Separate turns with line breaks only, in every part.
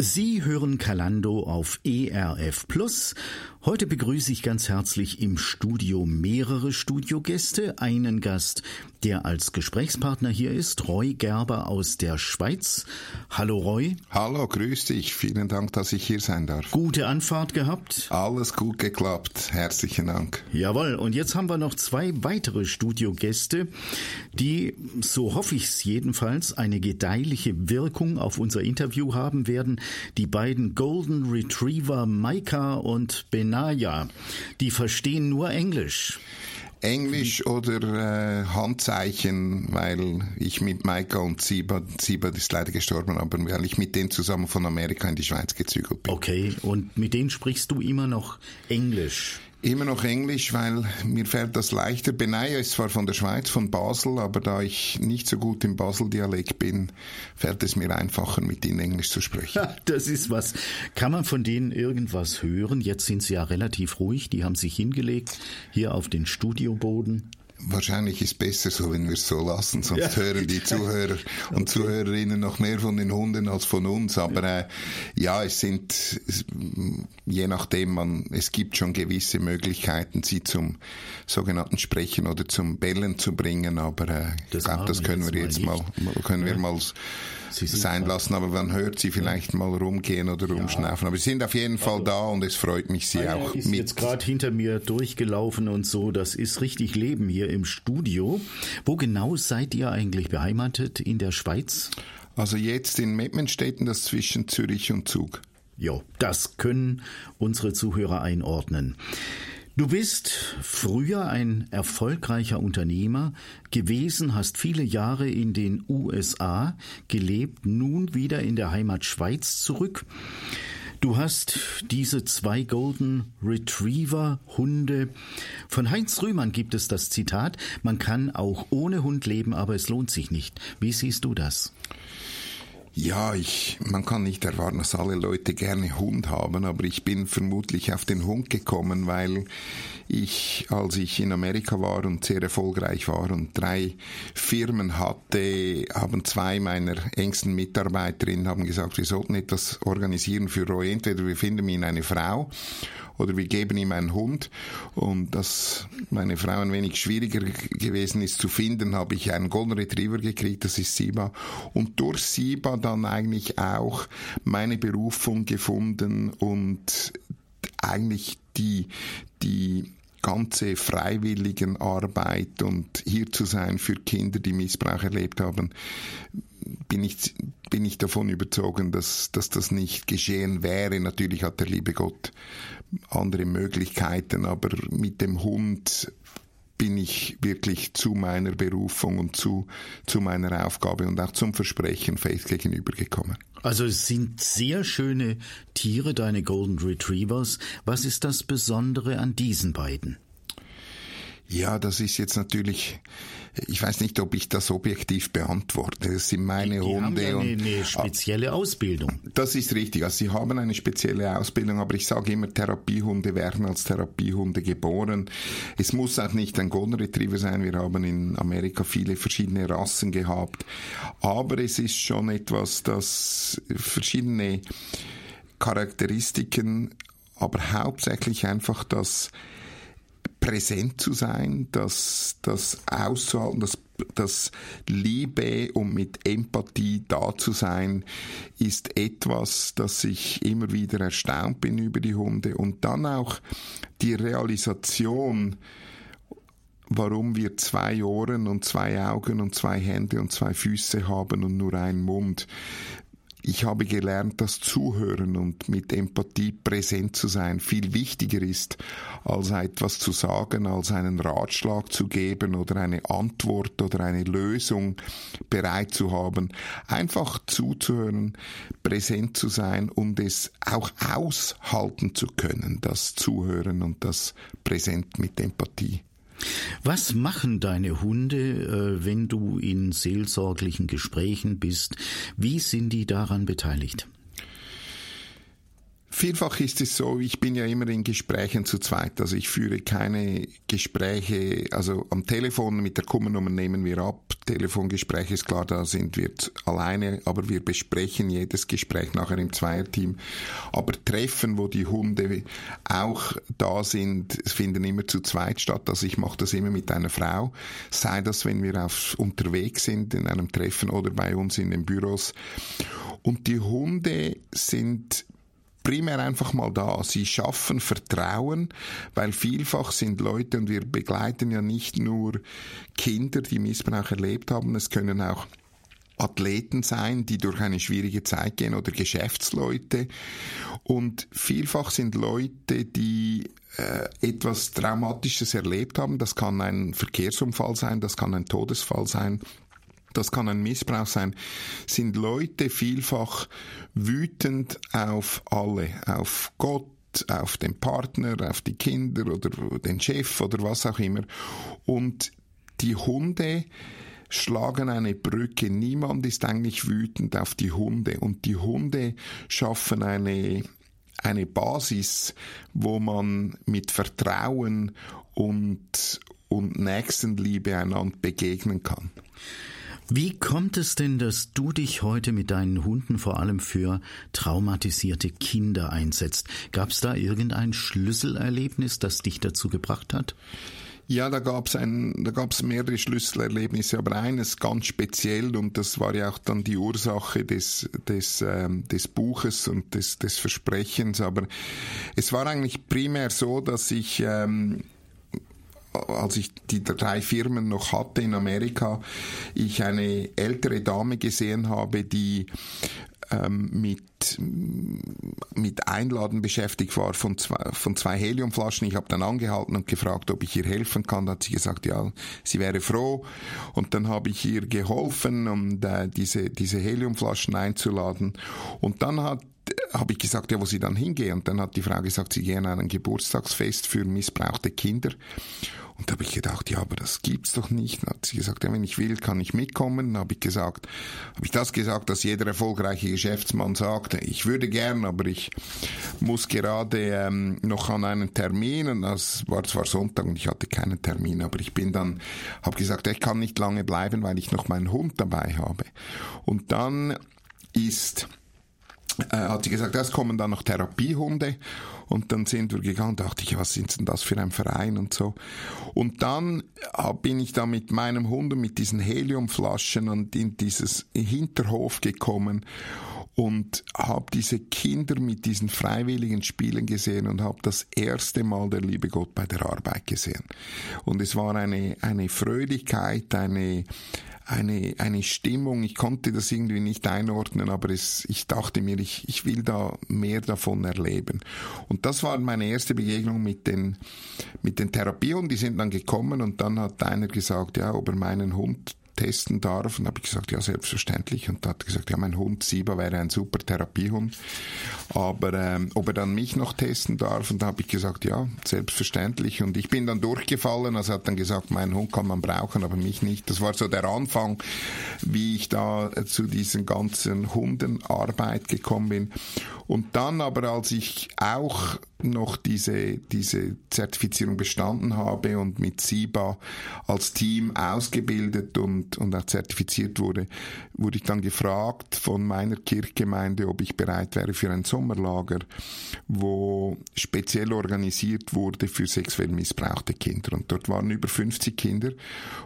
Sie hören Kalando auf ERF Plus. Heute begrüße ich ganz herzlich im Studio mehrere Studiogäste. Einen Gast, der als Gesprächspartner hier ist, Roy Gerber aus der Schweiz. Hallo Roy.
Hallo, grüß dich. Vielen Dank, dass ich hier sein darf.
Gute Anfahrt gehabt?
Alles gut geklappt. Herzlichen Dank.
Jawohl. Und jetzt haben wir noch zwei weitere Studiogäste, die, so hoffe ich es jedenfalls, eine gedeihliche Wirkung auf unser Interview haben werden. Die beiden Golden Retriever Maika und Benaya, die verstehen nur Englisch.
Englisch oder äh, Handzeichen, weil ich mit Maika und Siba, Siba ist leider gestorben, aber weil ich mit denen zusammen von Amerika in die Schweiz gezügelt bin.
Okay, und mit denen sprichst du immer noch Englisch?
Immer noch Englisch, weil mir fällt das leichter. Benaya ist zwar von der Schweiz, von Basel, aber da ich nicht so gut im Basel-Dialekt bin, fällt es mir einfacher, mit ihnen Englisch zu sprechen.
Das ist was. Kann man von denen irgendwas hören? Jetzt sind sie ja relativ ruhig. Die haben sich hingelegt hier auf den Studioboden.
Wahrscheinlich ist besser so, wenn wir es so lassen, sonst ja. hören die Zuhörer und. Zuhörerinnen noch mehr von den Hunden als von uns. Aber äh, ja, es sind je nachdem man, es gibt schon gewisse Möglichkeiten, sie zum sogenannten Sprechen oder zum Bellen zu bringen. Aber äh, ich glaube, das können wir jetzt mal, können wir mal sein lassen, aber man hört sie vielleicht mal rumgehen oder rumschnaufen. Aber sie sind auf jeden Fall also, da und es freut mich, sie auch
ist mit. jetzt gerade hinter mir durchgelaufen und so. Das ist richtig Leben hier im Studio. Wo genau seid ihr eigentlich beheimatet in der Schweiz?
Also jetzt in Mettmenstetten, das zwischen Zürich und Zug.
Ja, das können unsere Zuhörer einordnen. Du bist früher ein erfolgreicher Unternehmer gewesen, hast viele Jahre in den USA gelebt, nun wieder in der Heimat Schweiz zurück. Du hast diese zwei Golden Retriever Hunde. Von Heinz Rühmann gibt es das Zitat, man kann auch ohne Hund leben, aber es lohnt sich nicht. Wie siehst du das?
Ja, ich, man kann nicht erwarten, dass alle Leute gerne Hund haben, aber ich bin vermutlich auf den Hund gekommen, weil ich, als ich in Amerika war und sehr erfolgreich war und drei Firmen hatte, haben zwei meiner engsten Mitarbeiterinnen haben gesagt, wir sollten etwas organisieren für Roy. Entweder wir finden ihm eine Frau oder wir geben ihm einen Hund. Und dass meine Frau ein wenig schwieriger gewesen ist zu finden, habe ich einen Golden Retriever gekriegt, das ist Siba. Und durch Siba dann eigentlich auch meine Berufung gefunden und eigentlich die, die ganze freiwilligen Arbeit und hier zu sein für Kinder, die Missbrauch erlebt haben, bin ich, bin ich davon überzogen, dass, dass das nicht geschehen wäre. Natürlich hat der liebe Gott andere Möglichkeiten, aber mit dem Hund bin ich wirklich zu meiner Berufung und zu, zu meiner Aufgabe und auch zum Versprechen Faith gegenübergekommen.
Also es sind sehr schöne Tiere, deine Golden Retrievers. Was ist das Besondere an diesen beiden?
Ja, das ist jetzt natürlich, ich weiß nicht, ob ich das objektiv beantworte. Das sind meine die, die Hunde. Haben ja
eine, eine spezielle Ausbildung.
Das ist richtig. Also sie haben eine spezielle Ausbildung, aber ich sage immer, Therapiehunde werden als Therapiehunde geboren. Es muss auch nicht ein Golden Retriever sein. Wir haben in Amerika viele verschiedene Rassen gehabt. Aber es ist schon etwas, das verschiedene Charakteristiken, aber hauptsächlich einfach das präsent zu sein, das, das auszuhalten, das, das Liebe und mit Empathie da zu sein, ist etwas, das ich immer wieder erstaunt bin über die Hunde. Und dann auch die Realisation, warum wir zwei Ohren und zwei Augen und zwei Hände und zwei Füße haben und nur einen Mund ich habe gelernt, dass Zuhören und mit Empathie präsent zu sein viel wichtiger ist, als etwas zu sagen, als einen Ratschlag zu geben oder eine Antwort oder eine Lösung bereit zu haben. Einfach zuzuhören, präsent zu sein und es auch aushalten zu können, das Zuhören und das Präsent mit Empathie.
Was machen deine Hunde, äh, wenn du in seelsorglichen Gesprächen bist? Wie sind die daran beteiligt?
Vielfach ist es so, ich bin ja immer in Gesprächen zu zweit. Also ich führe keine Gespräche, also am Telefon mit der Kummernummer nehmen wir ab. Telefongespräche ist klar, da sind wir alleine, aber wir besprechen jedes Gespräch nachher im Zweierteam. Aber Treffen, wo die Hunde auch da sind, finden immer zu zweit statt. Also ich mache das immer mit einer Frau. Sei das, wenn wir auf, unterwegs sind in einem Treffen oder bei uns in den Büros. Und die Hunde sind primär einfach mal da. Sie schaffen Vertrauen, weil vielfach sind Leute, und wir begleiten ja nicht nur Kinder, die Missbrauch erlebt haben, es können auch Athleten sein, die durch eine schwierige Zeit gehen oder Geschäftsleute. Und vielfach sind Leute, die äh, etwas Traumatisches erlebt haben. Das kann ein Verkehrsunfall sein, das kann ein Todesfall sein, das kann ein Missbrauch sein, sind Leute vielfach wütend auf alle, auf Gott, auf den Partner, auf die Kinder oder den Chef oder was auch immer. Und die Hunde schlagen eine Brücke. Niemand ist eigentlich wütend auf die Hunde und die Hunde schaffen eine eine Basis, wo man mit Vertrauen und, und Nächstenliebe einander begegnen kann.
Wie kommt es denn, dass du dich heute mit deinen Hunden vor allem für traumatisierte Kinder einsetzt? Gab es da irgendein Schlüsselerlebnis, das dich dazu gebracht hat?
Ja, da gab's ein, da gab's mehrere Schlüsselerlebnisse, aber eines ganz speziell und das war ja auch dann die Ursache des des ähm, des Buches und des des Versprechens. Aber es war eigentlich primär so, dass ich ähm, als ich die drei Firmen noch hatte in Amerika, ich eine ältere Dame gesehen habe, die ähm, mit, mit Einladen beschäftigt war von zwei, von zwei Heliumflaschen. Ich habe dann angehalten und gefragt, ob ich ihr helfen kann. Da hat sie gesagt, ja, sie wäre froh. Und dann habe ich ihr geholfen, um äh, diese, diese Heliumflaschen einzuladen. Und dann hat habe ich gesagt, ja, wo sie dann hingehe. Und dann hat die Frau gesagt, sie gehen an ein Geburtstagsfest für missbrauchte Kinder. Und da habe ich gedacht, ja, aber das gibt's doch nicht. Dann hat sie gesagt, ja, wenn ich will, kann ich mitkommen. Dann habe ich gesagt, habe ich das gesagt, dass jeder erfolgreiche Geschäftsmann sagt, ich würde gern, aber ich muss gerade ähm, noch an einen Termin. Und das war zwar Sonntag und ich hatte keinen Termin, aber ich bin dann, habe gesagt, ich kann nicht lange bleiben, weil ich noch meinen Hund dabei habe. Und dann ist äh, hat sie gesagt, es kommen dann noch Therapiehunde und dann sind wir gegangen, dachte ich, was sind denn das für ein Verein und so. Und dann bin ich da mit meinem Hund mit diesen Heliumflaschen und in dieses Hinterhof gekommen und habe diese Kinder mit diesen freiwilligen Spielen gesehen und habe das erste Mal der liebe Gott bei der Arbeit gesehen. Und es war eine, eine Fröhlichkeit, eine, eine, eine Stimmung. Ich konnte das irgendwie nicht einordnen, aber es, ich dachte mir, ich, ich will da mehr davon erleben. Und das war meine erste Begegnung mit den, mit den Therapien. Die sind dann gekommen und dann hat einer gesagt, ja, ob er meinen Hund testen darf. Und habe ich gesagt, ja, selbstverständlich. Und da hat gesagt, ja, mein Hund Siba wäre ein super Therapiehund. Aber ähm, ob er dann mich noch testen darf, und da habe ich gesagt, ja, selbstverständlich. Und ich bin dann durchgefallen. Also hat dann gesagt, mein Hund kann man brauchen, aber mich nicht. Das war so der Anfang, wie ich da zu diesen ganzen Hundenarbeit gekommen bin. Und dann aber, als ich auch noch diese, diese Zertifizierung bestanden habe und mit SIBA als Team ausgebildet und, und auch zertifiziert wurde, wurde ich dann gefragt von meiner Kirchgemeinde, ob ich bereit wäre für ein Sommerlager, wo speziell organisiert wurde für sexuell missbrauchte Kinder. Und dort waren über 50 Kinder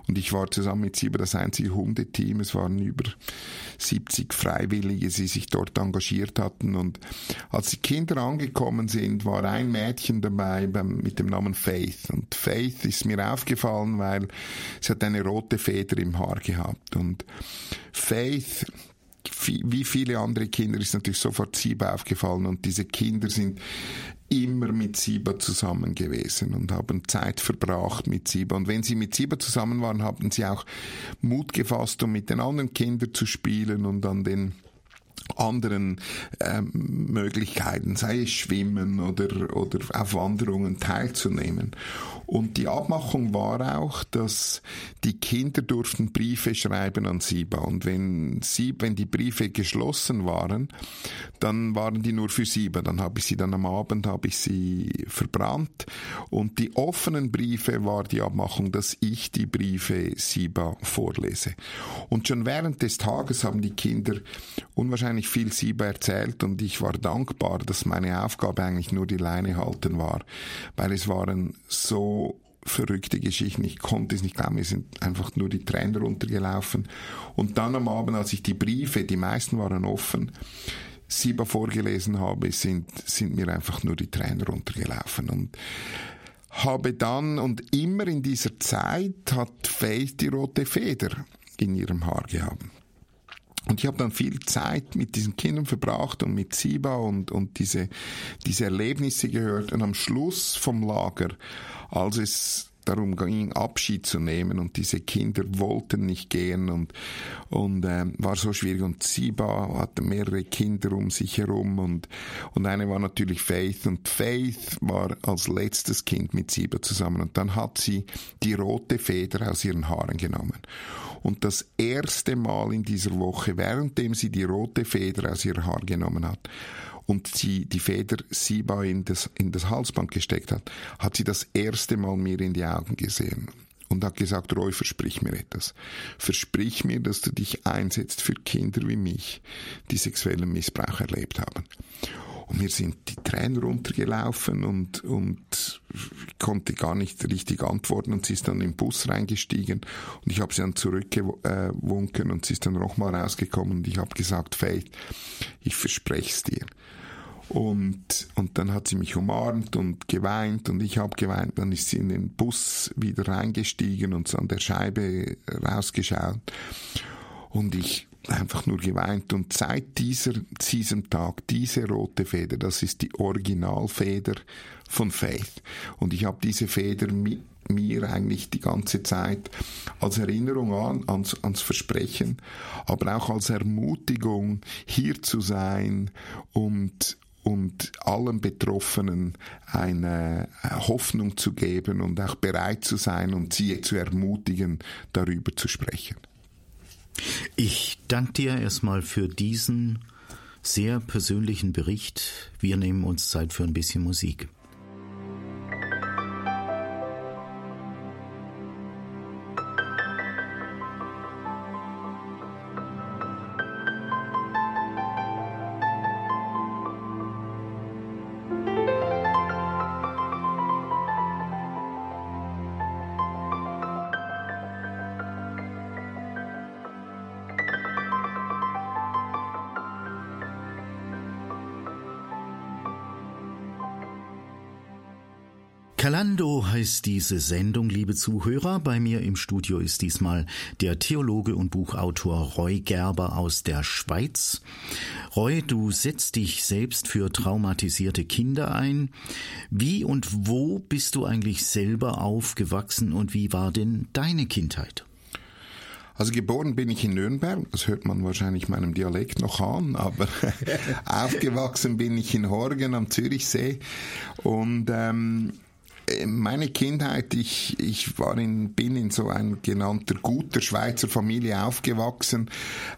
und ich war zusammen mit SIBA das einzige Hundeteam. Es waren über 70 Freiwillige, die sich dort engagiert hatten. Und als die Kinder angekommen sind, war ein Mädchen dabei mit dem Namen Faith. Und Faith ist mir aufgefallen, weil sie hat eine rote Feder im Haar gehabt. Und Faith wie viele andere Kinder ist natürlich sofort Siba aufgefallen und diese Kinder sind immer mit Siba zusammen gewesen und haben Zeit verbracht mit Siba. Und wenn sie mit Siba zusammen waren, haben sie auch Mut gefasst, um mit den anderen Kindern zu spielen und an den anderen ähm, Möglichkeiten, sei es Schwimmen oder, oder auf Wanderungen teilzunehmen. Und die Abmachung war auch, dass die Kinder durften Briefe schreiben an Siba. Und wenn, sie, wenn die Briefe geschlossen waren, dann waren die nur für Siba. Dann habe ich sie dann am Abend habe ich sie verbrannt. Und die offenen Briefe war die Abmachung, dass ich die Briefe Siba vorlese. Und schon während des Tages haben die Kinder unwahrscheinlich viel Siba erzählt und ich war dankbar, dass meine Aufgabe eigentlich nur die Leine halten war, weil es waren so verrückte Geschichten. Ich konnte es nicht glauben, mir sind einfach nur die Tränen runtergelaufen. Und dann am Abend, als ich die Briefe, die meisten waren offen, Siba vorgelesen habe, sind, sind mir einfach nur die Tränen runtergelaufen. Und habe dann, und immer in dieser Zeit hat Faith die rote Feder in ihrem Haar gehabt. Und ich habe dann viel Zeit mit diesen Kindern verbracht und mit Siba und, und diese, diese Erlebnisse gehört. Und am Schluss vom Lager, als es darum ging, Abschied zu nehmen. Und diese Kinder wollten nicht gehen und, und äh, war so schwierig. Und Siba hatte mehrere Kinder um sich herum und, und eine war natürlich Faith. Und Faith war als letztes Kind mit Siba zusammen. Und dann hat sie die rote Feder aus ihren Haaren genommen. Und das erste Mal in dieser Woche, währenddem sie die rote Feder aus ihr Haar genommen hat und sie die Feder Siba in das, in das Halsband gesteckt hat, hat sie das erste Mal mir in die Augen gesehen und hat gesagt, Roy, versprich mir etwas. Versprich mir, dass du dich einsetzt für Kinder wie mich, die sexuellen Missbrauch erlebt haben. Und mir sind die Tränen runtergelaufen und, und konnte gar nicht richtig antworten und sie ist dann im Bus reingestiegen und ich habe sie dann zurückgewunken und sie ist dann nochmal rausgekommen und ich habe gesagt, Faith, ich verspreche es dir. Und, und dann hat sie mich umarmt und geweint und ich habe geweint. Dann ist sie in den Bus wieder reingestiegen und so an der Scheibe rausgeschaut. Und ich einfach nur geweint. Und seit dieser, diesem Tag, diese rote Feder, das ist die Originalfeder von Faith. Und ich habe diese Feder mit mir eigentlich die ganze Zeit als Erinnerung an, ans, ans Versprechen, aber auch als Ermutigung, hier zu sein und, und allen Betroffenen eine Hoffnung zu geben und auch bereit zu sein und sie zu ermutigen, darüber zu sprechen.
Ich danke dir erstmal für diesen sehr persönlichen Bericht. Wir nehmen uns Zeit für ein bisschen Musik. Kalando heißt diese Sendung, liebe Zuhörer. Bei mir im Studio ist diesmal der Theologe und Buchautor Roy Gerber aus der Schweiz. Roy, du setzt dich selbst für traumatisierte Kinder ein. Wie und wo bist du eigentlich selber aufgewachsen und wie war denn deine Kindheit?
Also geboren bin ich in Nürnberg, das hört man wahrscheinlich meinem Dialekt noch an, aber aufgewachsen bin ich in Horgen am Zürichsee und ähm, meine Kindheit, ich, ich war in, bin in so ein genannter guter Schweizer Familie aufgewachsen.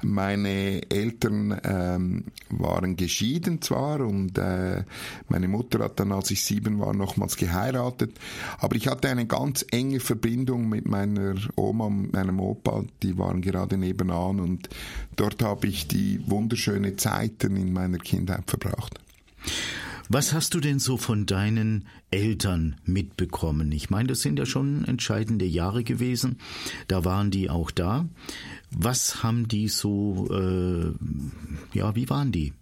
Meine Eltern ähm, waren geschieden zwar und äh, meine Mutter hat dann, als ich sieben war, nochmals geheiratet. Aber ich hatte eine ganz enge Verbindung mit meiner Oma, meinem Opa, die waren gerade nebenan und dort habe ich die wunderschöne Zeiten in meiner Kindheit verbracht.
Was hast du denn so von deinen Eltern mitbekommen? Ich meine, das sind ja schon entscheidende Jahre gewesen. Da waren die auch da. Was haben die so, äh, ja, wie waren die?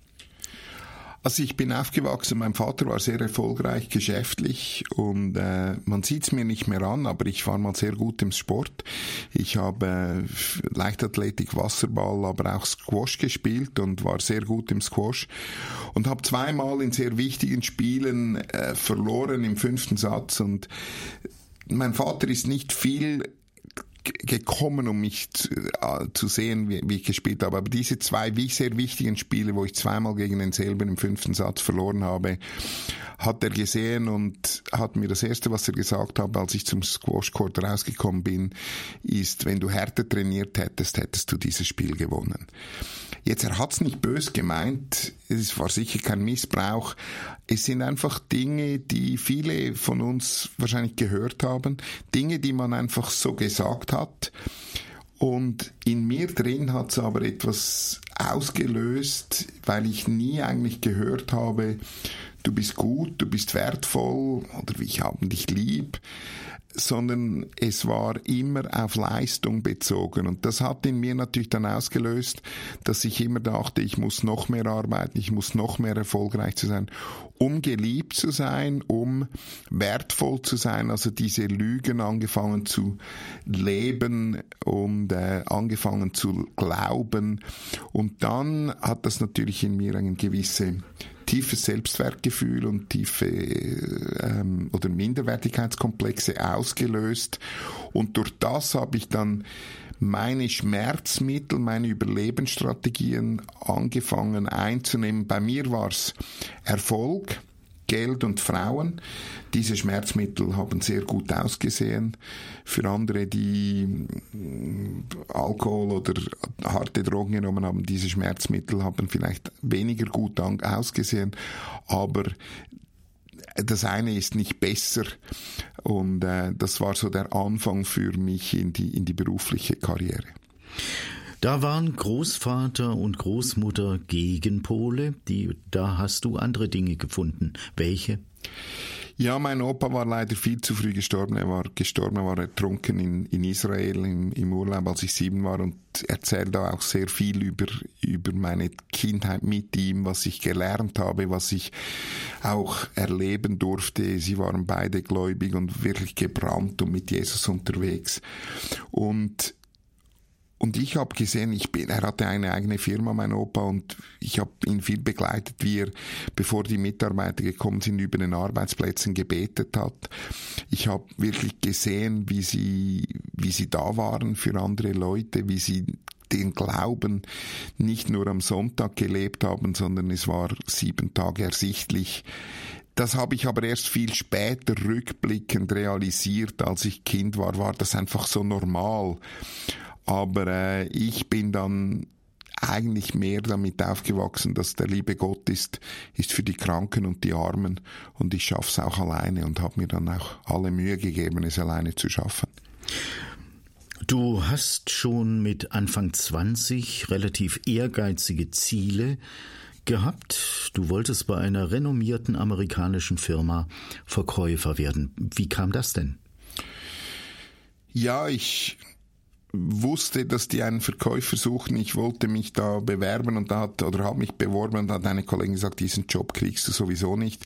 Also ich bin aufgewachsen, mein Vater war sehr erfolgreich geschäftlich und äh, man sieht es mir nicht mehr an, aber ich war mal sehr gut im Sport. Ich habe äh, Leichtathletik, Wasserball, aber auch Squash gespielt und war sehr gut im Squash und habe zweimal in sehr wichtigen Spielen äh, verloren im fünften Satz und mein Vater ist nicht viel gekommen, um mich zu, äh, sehen, wie, ich gespielt habe. Aber diese zwei sehr wichtigen Spiele, wo ich zweimal gegen denselben im fünften Satz verloren habe, hat er gesehen und hat mir das erste, was er gesagt hat, als ich zum Squash Court rausgekommen bin, ist, wenn du härter trainiert hättest, hättest du dieses Spiel gewonnen. Jetzt, er hat's nicht bös gemeint, es war sicher kein Missbrauch. Es sind einfach Dinge, die viele von uns wahrscheinlich gehört haben, Dinge, die man einfach so gesagt hat. Und in mir drin hat es aber etwas ausgelöst, weil ich nie eigentlich gehört habe, du bist gut, du bist wertvoll oder wir haben dich lieb sondern es war immer auf Leistung bezogen. Und das hat in mir natürlich dann ausgelöst, dass ich immer dachte, ich muss noch mehr arbeiten, ich muss noch mehr erfolgreich zu sein, um geliebt zu sein, um wertvoll zu sein. Also diese Lügen angefangen zu leben und äh, angefangen zu glauben. Und dann hat das natürlich in mir eine gewisse tiefes Selbstwertgefühl und tiefe ähm, oder Minderwertigkeitskomplexe ausgelöst. Und durch das habe ich dann meine Schmerzmittel, meine Überlebensstrategien angefangen einzunehmen. Bei mir war es Erfolg Geld und Frauen. Diese Schmerzmittel haben sehr gut ausgesehen. Für andere, die mm, Alkohol oder harte Drogen genommen haben, diese Schmerzmittel haben vielleicht weniger gut ausgesehen. Aber das eine ist nicht besser und äh, das war so der Anfang für mich in die, in die berufliche Karriere.
Da waren Großvater und Großmutter Gegenpole, die, da hast du andere Dinge gefunden. Welche?
Ja, mein Opa war leider viel zu früh gestorben. Er war gestorben, er war ertrunken in, in Israel im, im Urlaub, als ich sieben war und erzählt da auch sehr viel über, über meine Kindheit mit ihm, was ich gelernt habe, was ich auch erleben durfte. Sie waren beide gläubig und wirklich gebrannt und mit Jesus unterwegs. Und und ich habe gesehen, ich bin, er hatte eine eigene Firma, mein Opa, und ich habe ihn viel begleitet, wie er, bevor die Mitarbeiter gekommen sind, über den Arbeitsplätzen gebetet hat. Ich habe wirklich gesehen, wie sie, wie sie da waren für andere Leute, wie sie den Glauben nicht nur am Sonntag gelebt haben, sondern es war sieben Tage ersichtlich. Das habe ich aber erst viel später rückblickend realisiert, als ich Kind war, war das einfach so normal. Aber äh, ich bin dann eigentlich mehr damit aufgewachsen, dass der liebe Gott ist, ist für die Kranken und die Armen und ich schaff's auch alleine und habe mir dann auch alle Mühe gegeben, es alleine zu schaffen.
Du hast schon mit Anfang 20 relativ ehrgeizige Ziele gehabt. Du wolltest bei einer renommierten amerikanischen Firma Verkäufer werden. Wie kam das denn?
Ja, ich wusste, dass die einen Verkäufer suchen. Ich wollte mich da bewerben und da hat, oder habe mich beworben und hat eine Kollegin gesagt, diesen Job kriegst du sowieso nicht.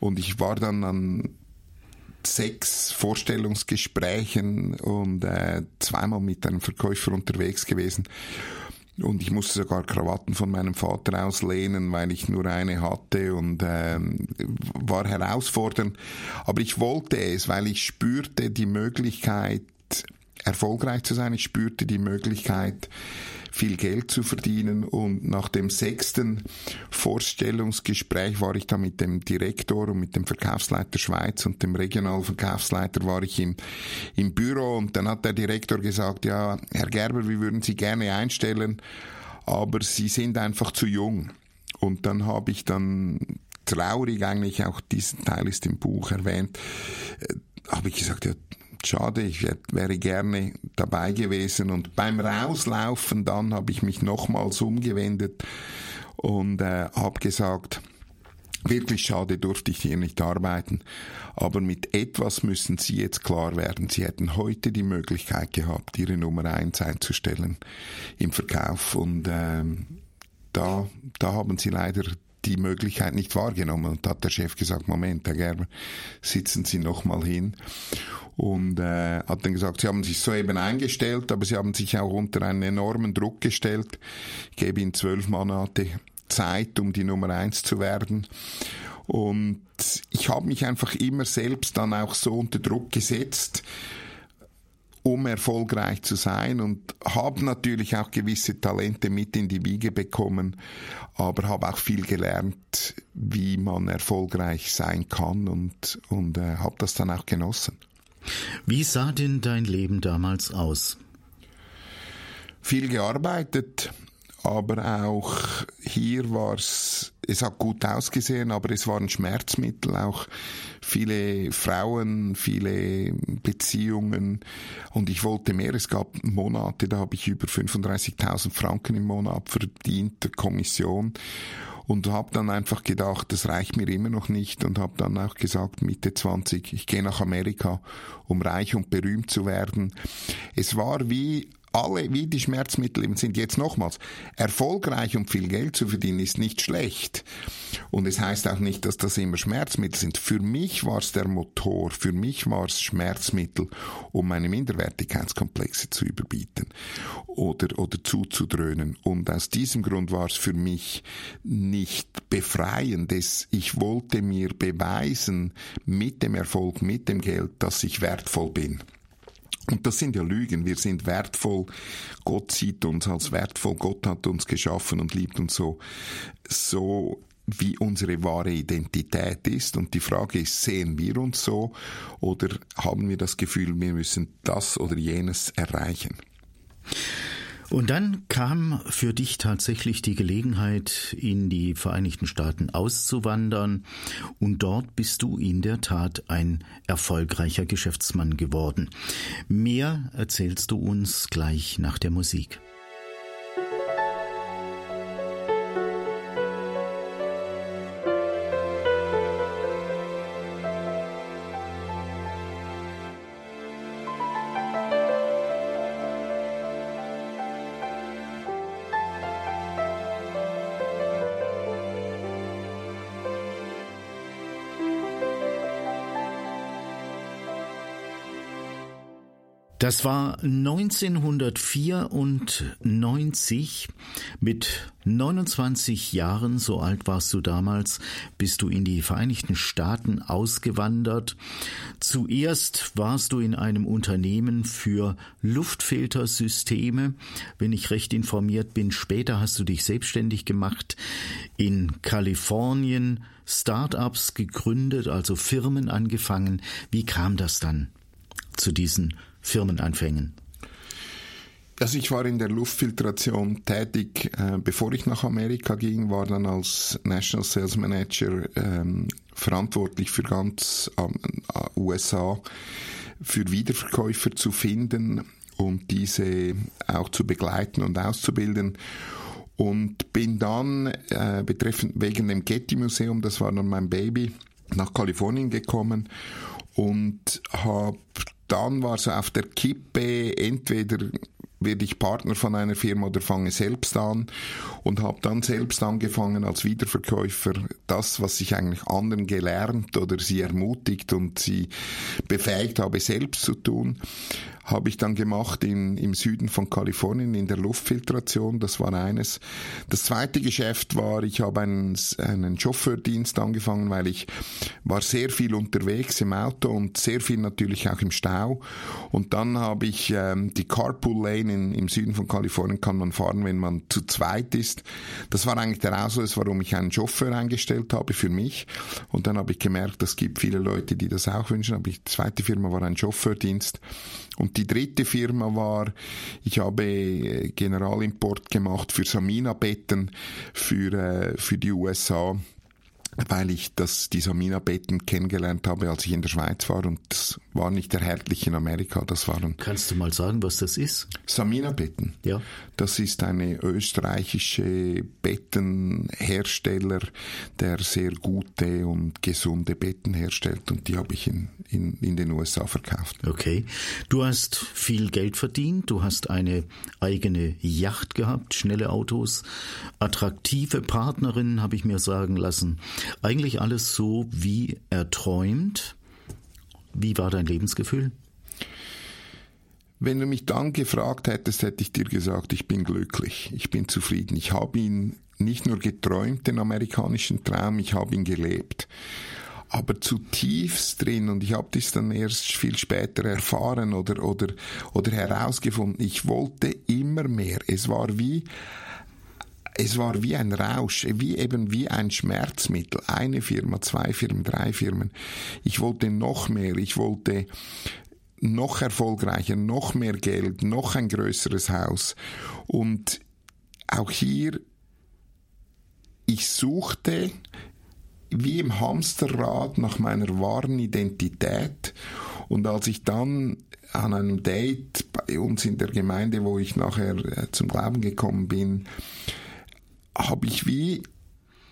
Und ich war dann an sechs Vorstellungsgesprächen und äh, zweimal mit einem Verkäufer unterwegs gewesen. Und ich musste sogar Krawatten von meinem Vater auslehnen, weil ich nur eine hatte und ähm, war herausfordernd. Aber ich wollte es, weil ich spürte die Möglichkeit, erfolgreich zu sein. Ich spürte die Möglichkeit, viel Geld zu verdienen und nach dem sechsten Vorstellungsgespräch war ich da mit dem Direktor und mit dem Verkaufsleiter Schweiz und dem Regionalverkaufsleiter war ich im, im Büro und dann hat der Direktor gesagt, ja, Herr Gerber, wir würden Sie gerne einstellen, aber Sie sind einfach zu jung. Und dann habe ich dann traurig eigentlich, auch diesen Teil ist im Buch erwähnt, äh, habe ich gesagt, ja, schade, ich wäre gerne dabei gewesen. Und beim Rauslaufen dann habe ich mich nochmals umgewendet und äh, habe gesagt, Wirklich schade durfte ich hier nicht arbeiten, aber mit etwas müssen Sie jetzt klar werden. Sie hätten heute die Möglichkeit gehabt, Ihre Nummer eins einzustellen im Verkauf und ähm, da, da haben Sie leider die Möglichkeit nicht wahrgenommen. Und hat der Chef gesagt, Moment, Herr Gerber, sitzen Sie noch mal hin. Und äh, hat dann gesagt, Sie haben sich soeben eingestellt, aber Sie haben sich auch unter einen enormen Druck gestellt. Ich gebe Ihnen zwölf Monate Zeit, um die Nummer eins zu werden. Und ich habe mich einfach immer selbst dann auch so unter Druck gesetzt, um erfolgreich zu sein und habe natürlich auch gewisse Talente mit in die Wiege bekommen, aber habe auch viel gelernt, wie man erfolgreich sein kann und, und äh, habe das dann auch genossen.
Wie sah denn dein Leben damals aus?
Viel gearbeitet, aber auch hier war es, es hat gut ausgesehen, aber es waren Schmerzmittel, auch viele Frauen, viele Beziehungen und ich wollte mehr. Es gab Monate, da habe ich über 35.000 Franken im Monat verdient, der Kommission und habe dann einfach gedacht, das reicht mir immer noch nicht und habe dann auch gesagt, Mitte 20, ich gehe nach Amerika, um reich und berühmt zu werden. Es war wie alle wie die Schmerzmittel sind jetzt nochmals erfolgreich und viel Geld zu verdienen ist nicht schlecht und es heißt auch nicht, dass das immer Schmerzmittel sind. Für mich war es der Motor, für mich war es Schmerzmittel, um meine Minderwertigkeitskomplexe zu überbieten oder oder zuzudröhnen und aus diesem Grund war es für mich nicht befreiend. Ich wollte mir beweisen mit dem Erfolg, mit dem Geld, dass ich wertvoll bin. Und das sind ja Lügen. Wir sind wertvoll. Gott sieht uns als wertvoll. Gott hat uns geschaffen und liebt uns so, so wie unsere wahre Identität ist. Und die Frage ist, sehen wir uns so oder haben wir das Gefühl, wir müssen das oder jenes erreichen?
Und dann kam für dich tatsächlich die Gelegenheit, in die Vereinigten Staaten auszuwandern. Und dort bist du in der Tat ein erfolgreicher Geschäftsmann geworden. Mehr erzählst du uns gleich nach der Musik. Das war 1994. Mit 29 Jahren, so alt warst du damals, bist du in die Vereinigten Staaten ausgewandert. Zuerst warst du in einem Unternehmen für Luftfiltersysteme. Wenn ich recht informiert bin, später hast du dich selbstständig gemacht in Kalifornien, Start-ups gegründet, also Firmen angefangen. Wie kam das dann zu diesen Firmenanfängen?
Also ich war in der Luftfiltration tätig, äh, bevor ich nach Amerika ging, war dann als National Sales Manager ähm, verantwortlich für ganz äh, USA für Wiederverkäufer zu finden und diese auch zu begleiten und auszubilden und bin dann äh, betreffend wegen dem Getty Museum, das war dann mein Baby, nach Kalifornien gekommen und habe dann war es auf der Kippe, entweder werde ich Partner von einer Firma oder fange selbst an. Und habe dann selbst angefangen als Wiederverkäufer. Das, was ich eigentlich anderen gelernt oder sie ermutigt und sie befähigt habe, selbst zu tun habe ich dann gemacht in, im Süden von Kalifornien in der Luftfiltration. Das war eines. Das zweite Geschäft war, ich habe einen, einen Chauffeurdienst angefangen, weil ich war sehr viel unterwegs im Auto und sehr viel natürlich auch im Stau. Und dann habe ich ähm, die Carpool Lane in, im Süden von Kalifornien kann man fahren, wenn man zu zweit ist. Das war eigentlich der Auslöser, warum ich einen Chauffeur eingestellt habe für mich. Und dann habe ich gemerkt, es gibt viele Leute, die das auch wünschen. Aber die zweite Firma war ein Chauffeurdienst. Und die dritte Firma war, ich habe äh, Generalimport gemacht für Samina-Betten für, äh, für die USA weil ich das, die Samina-Betten kennengelernt habe, als ich in der Schweiz war und das war nicht erhältlich in Amerika, das waren...
Kannst du mal sagen, was das ist?
Samina-Betten.
Ja.
Das ist eine österreichische Bettenhersteller, der sehr gute und gesunde Betten herstellt und die habe ich in, in, in den USA verkauft.
Okay. Du hast viel Geld verdient, du hast eine eigene Yacht gehabt, schnelle Autos, attraktive Partnerinnen, habe ich mir sagen lassen. Eigentlich alles so, wie er träumt. Wie war dein Lebensgefühl?
Wenn du mich dann gefragt hättest, hätte ich dir gesagt, ich bin glücklich, ich bin zufrieden. Ich habe ihn nicht nur geträumt, den amerikanischen Traum, ich habe ihn gelebt. aber zutiefst drin und ich habe das dann erst viel später erfahren oder, oder, oder herausgefunden. Ich wollte immer mehr. Es war wie es war wie ein Rausch, wie eben wie ein Schmerzmittel. Eine Firma, zwei Firmen, drei Firmen. Ich wollte noch mehr. Ich wollte noch erfolgreicher, noch mehr Geld, noch ein größeres Haus. Und auch hier, ich suchte wie im Hamsterrad nach meiner wahren Identität. Und als ich dann an einem Date bei uns in der Gemeinde, wo ich nachher äh, zum Glauben gekommen bin, habe ich wie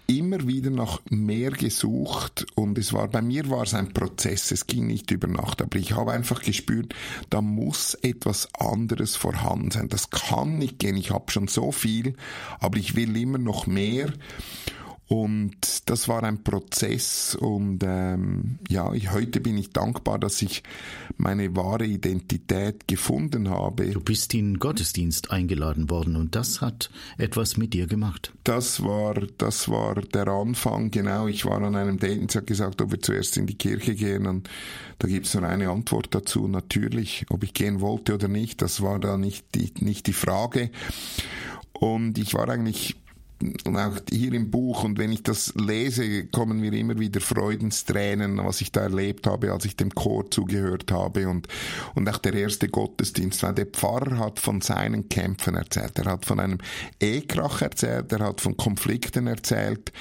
immer wieder nach mehr gesucht und es war bei mir war es ein Prozess, es ging nicht über Nacht, aber ich habe einfach gespürt, da muss etwas anderes vorhanden sein. Das kann nicht gehen. Ich habe schon so viel, aber ich will immer noch mehr und das war ein Prozess und ähm, ja, ich, heute bin ich dankbar, dass ich meine wahre Identität gefunden habe.
Du bist in Gottesdienst eingeladen worden und das hat etwas mit dir gemacht.
Das war, das war der Anfang, genau. Ich war an einem Date und hat gesagt, ob wir zuerst in die Kirche gehen und da gibt es nur eine Antwort dazu, natürlich, ob ich gehen wollte oder nicht, das war da nicht die, nicht die Frage. Und ich war eigentlich und auch hier im Buch. Und wenn ich das lese, kommen mir immer wieder Freudenstränen, was ich da erlebt habe, als ich dem Chor zugehört habe. Und, und auch der erste Gottesdienst, weil der Pfarrer hat von seinen Kämpfen erzählt, er hat von einem Ehekrach erzählt, er hat von Konflikten erzählt,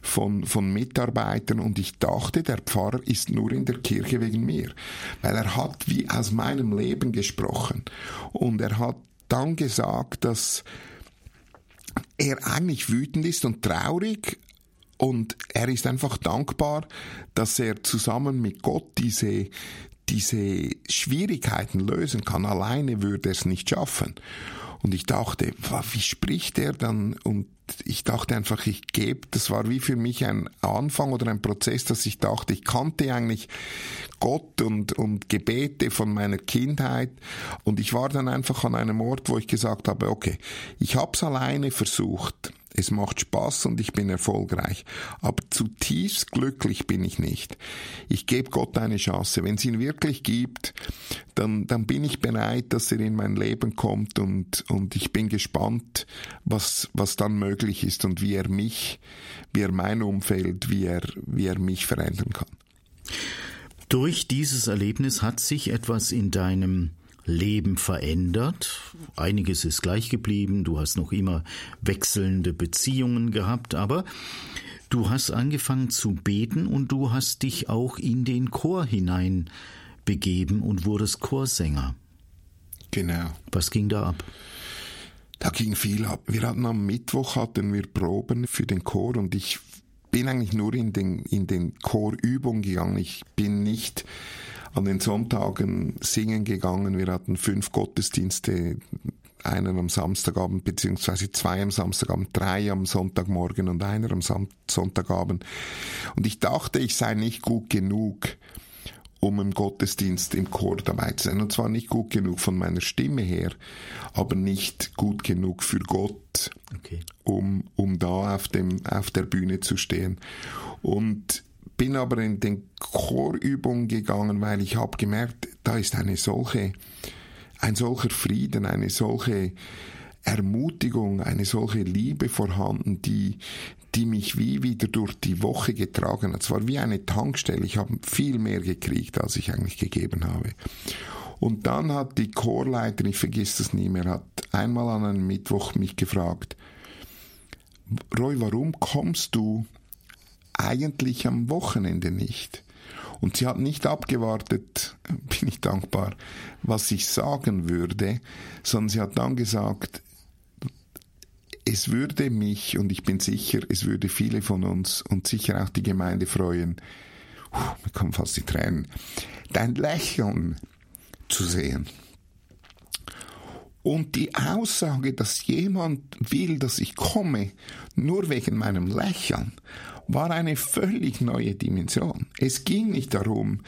von, von Mitarbeitern. Und ich dachte, der Pfarrer ist nur in der Kirche wegen mir, weil er hat wie aus meinem Leben gesprochen. Und er hat dann gesagt, dass er eigentlich wütend ist und traurig und er ist einfach dankbar, dass er zusammen mit Gott diese, diese Schwierigkeiten lösen kann. Alleine würde er es nicht schaffen. Und ich dachte, wie spricht er dann? Und ich dachte einfach, ich gebe, das war wie für mich ein Anfang oder ein Prozess, dass ich dachte, ich kannte eigentlich Gott und, und Gebete von meiner Kindheit. Und ich war dann einfach an einem Ort, wo ich gesagt habe, okay, ich habe es alleine versucht es macht Spaß und ich bin erfolgreich. Aber zutiefst glücklich bin ich nicht. Ich gebe Gott eine Chance. Wenn es ihn wirklich gibt, dann, dann bin ich bereit, dass er in mein Leben kommt und, und ich bin gespannt, was, was dann möglich ist und wie er mich, wie er mein Umfeld, wie er, wie er mich verändern kann.
Durch dieses Erlebnis hat sich etwas in deinem Leben verändert. Einiges ist gleich geblieben. Du hast noch immer wechselnde Beziehungen gehabt, aber du hast angefangen zu beten und du hast dich auch in den Chor hinein begeben und wurdest Chorsänger.
Genau.
Was ging da ab?
Da ging viel ab. Wir hatten am Mittwoch hatten wir Proben für den Chor und ich bin eigentlich nur in den, in den Chorübungen gegangen. Ich bin nicht an den Sonntagen singen gegangen. Wir hatten fünf Gottesdienste, einen am Samstagabend, beziehungsweise zwei am Samstagabend, drei am Sonntagmorgen und einer am Sonntagabend. Und ich dachte, ich sei nicht gut genug, um im Gottesdienst im Chor dabei zu sein. Und zwar nicht gut genug von meiner Stimme her, aber nicht gut genug für Gott, okay. um, um da auf, dem, auf der Bühne zu stehen. Und bin aber in den Chorübungen gegangen, weil ich habe gemerkt, da ist eine solche, ein solcher Frieden, eine solche Ermutigung, eine solche Liebe vorhanden, die, die mich wie wieder durch die Woche getragen hat. Es war wie eine Tankstelle. Ich habe viel mehr gekriegt, als ich eigentlich gegeben habe. Und dann hat die Chorleiterin, ich vergiss das nie mehr, hat einmal an einem Mittwoch mich gefragt, Roy, warum kommst du eigentlich am Wochenende nicht. Und sie hat nicht abgewartet, bin ich dankbar, was ich sagen würde, sondern sie hat dann gesagt, es würde mich, und ich bin sicher, es würde viele von uns und sicher auch die Gemeinde freuen, mir kommen fast die Tränen, dein Lächeln zu sehen. Und die Aussage, dass jemand will, dass ich komme, nur wegen meinem Lächeln, war eine völlig neue Dimension. Es ging nicht darum,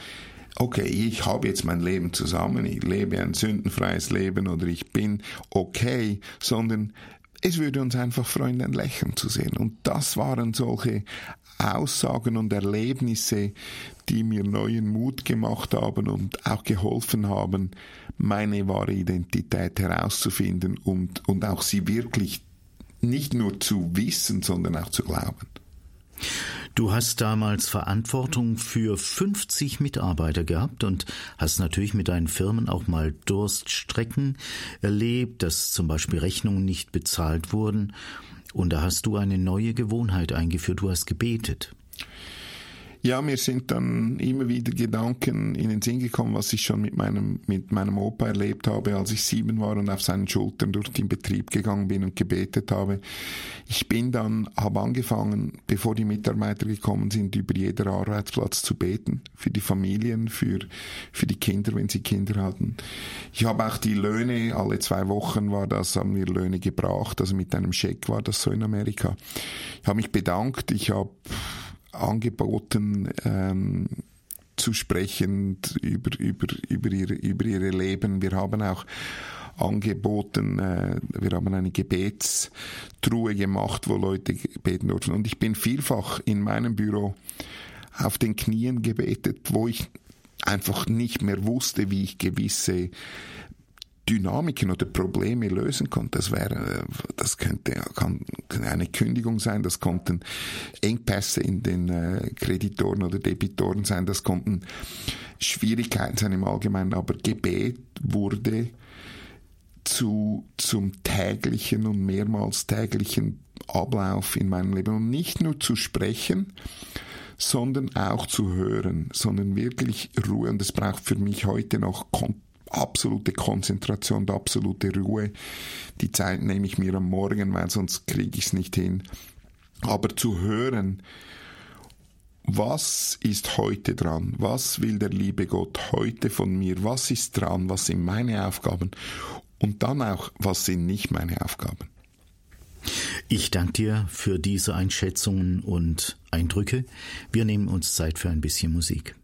okay, ich habe jetzt mein Leben zusammen, ich lebe ein sündenfreies Leben oder ich bin okay, sondern es würde uns einfach freuen, ein Lächeln zu sehen. Und das waren solche Aussagen und Erlebnisse, die mir neuen Mut gemacht haben und auch geholfen haben, meine wahre Identität herauszufinden und, und auch sie wirklich nicht nur zu wissen, sondern auch zu glauben.
Du hast damals Verantwortung für 50 Mitarbeiter gehabt und hast natürlich mit deinen Firmen auch mal Durststrecken erlebt, dass zum Beispiel Rechnungen nicht bezahlt wurden. Und da hast du eine neue Gewohnheit eingeführt, du hast gebetet.
Ja, mir sind dann immer wieder Gedanken in den Sinn gekommen, was ich schon mit meinem, mit meinem Opa erlebt habe, als ich sieben war und auf seinen Schultern durch den Betrieb gegangen bin und gebetet habe. Ich bin dann, habe angefangen, bevor die Mitarbeiter gekommen sind, über jeder Arbeitsplatz zu beten. Für die Familien, für, für die Kinder, wenn sie Kinder hatten. Ich habe auch die Löhne, alle zwei Wochen war das, haben wir Löhne gebracht, also mit einem Scheck war das so in Amerika. Ich habe mich bedankt, ich habe angeboten, ähm, zu sprechen über, über, über, ihre, über ihre Leben. Wir haben auch angeboten, äh, wir haben eine Gebetstruhe gemacht, wo Leute beten durften. Und ich bin vielfach in meinem Büro auf den Knien gebetet, wo ich einfach nicht mehr wusste, wie ich gewisse Dynamiken oder Probleme lösen konnte. Das wäre, das könnte kann eine Kündigung sein, das konnten Engpässe in den äh, Kreditoren oder Debitoren sein, das konnten Schwierigkeiten sein im Allgemeinen, aber Gebet wurde zu, zum täglichen und mehrmals täglichen Ablauf in meinem Leben und nicht nur zu sprechen, sondern auch zu hören, sondern wirklich Ruhe und es braucht für mich heute noch absolute Konzentration, absolute Ruhe. Die Zeit nehme ich mir am Morgen, weil sonst kriege ich es nicht hin. Aber zu hören, was ist heute dran? Was will der liebe Gott heute von mir? Was ist dran? Was sind meine Aufgaben? Und dann auch, was sind nicht meine Aufgaben?
Ich danke dir für diese Einschätzungen und Eindrücke. Wir nehmen uns Zeit für ein bisschen Musik.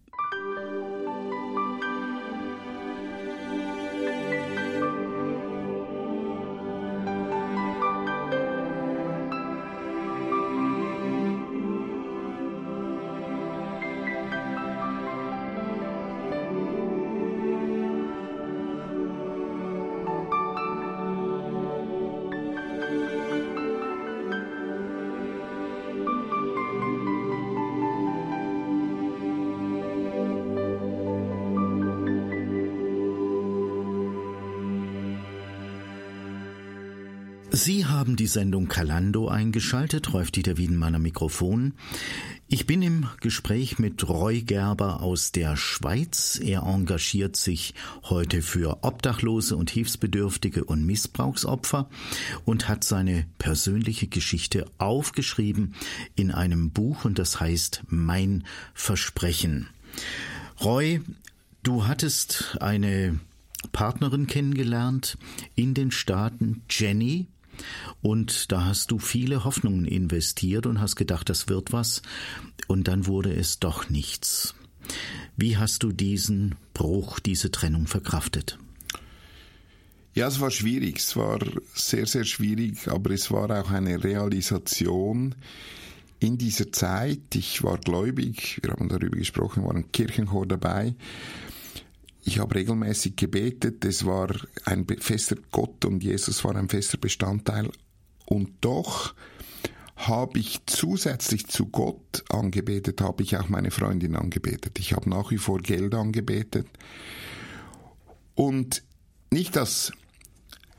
Sendung Kalando eingeschaltet, Rolf Dieter Wiedenmann Mikrofon. Ich bin im Gespräch mit Roy Gerber aus der Schweiz. Er engagiert sich heute für Obdachlose und Hilfsbedürftige und Missbrauchsopfer und hat seine persönliche Geschichte aufgeschrieben in einem Buch und das heißt Mein Versprechen. Roy, du hattest eine Partnerin kennengelernt in den Staaten, Jenny, und da hast du viele Hoffnungen investiert und hast gedacht, das wird was. Und dann wurde es doch nichts. Wie hast du diesen Bruch, diese Trennung verkraftet?
Ja, es war schwierig. Es war sehr, sehr schwierig, aber es war auch eine Realisation in dieser Zeit. Ich war gläubig, wir haben darüber gesprochen, war ein Kirchenchor dabei. Ich habe regelmäßig gebetet, es war ein fester Gott und Jesus war ein fester Bestandteil. Und doch habe ich zusätzlich zu Gott angebetet, habe ich auch meine Freundin angebetet. Ich habe nach wie vor Geld angebetet. Und nicht, dass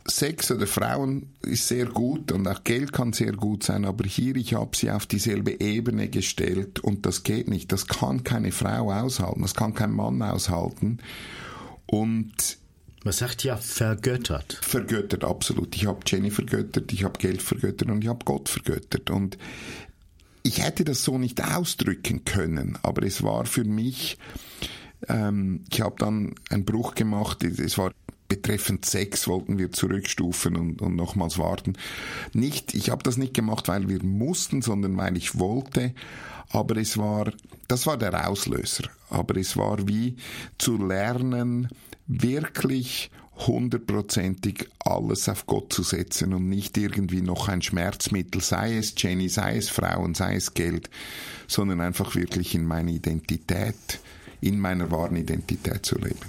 Sex oder Frauen ist sehr gut und auch Geld kann sehr gut sein, aber hier, ich habe sie auf dieselbe Ebene gestellt und das geht nicht. Das kann keine Frau aushalten, das kann kein Mann aushalten. Und
man sagt ja vergöttert.
Vergöttert, absolut. Ich habe Jenny vergöttert, ich habe Geld vergöttert und ich habe Gott vergöttert. Und ich hätte das so nicht ausdrücken können, aber es war für mich, ähm, ich habe dann einen Bruch gemacht, es war betreffend Sex wollten wir zurückstufen und, und nochmals warten. Nicht, ich habe das nicht gemacht, weil wir mussten, sondern weil ich wollte. Aber es war, das war der Auslöser. Aber es war wie zu lernen, wirklich hundertprozentig alles auf Gott zu setzen und nicht irgendwie noch ein Schmerzmittel, sei es Jenny, sei es Frauen, sei es Geld, sondern einfach wirklich in meine Identität, in meiner wahren Identität zu leben.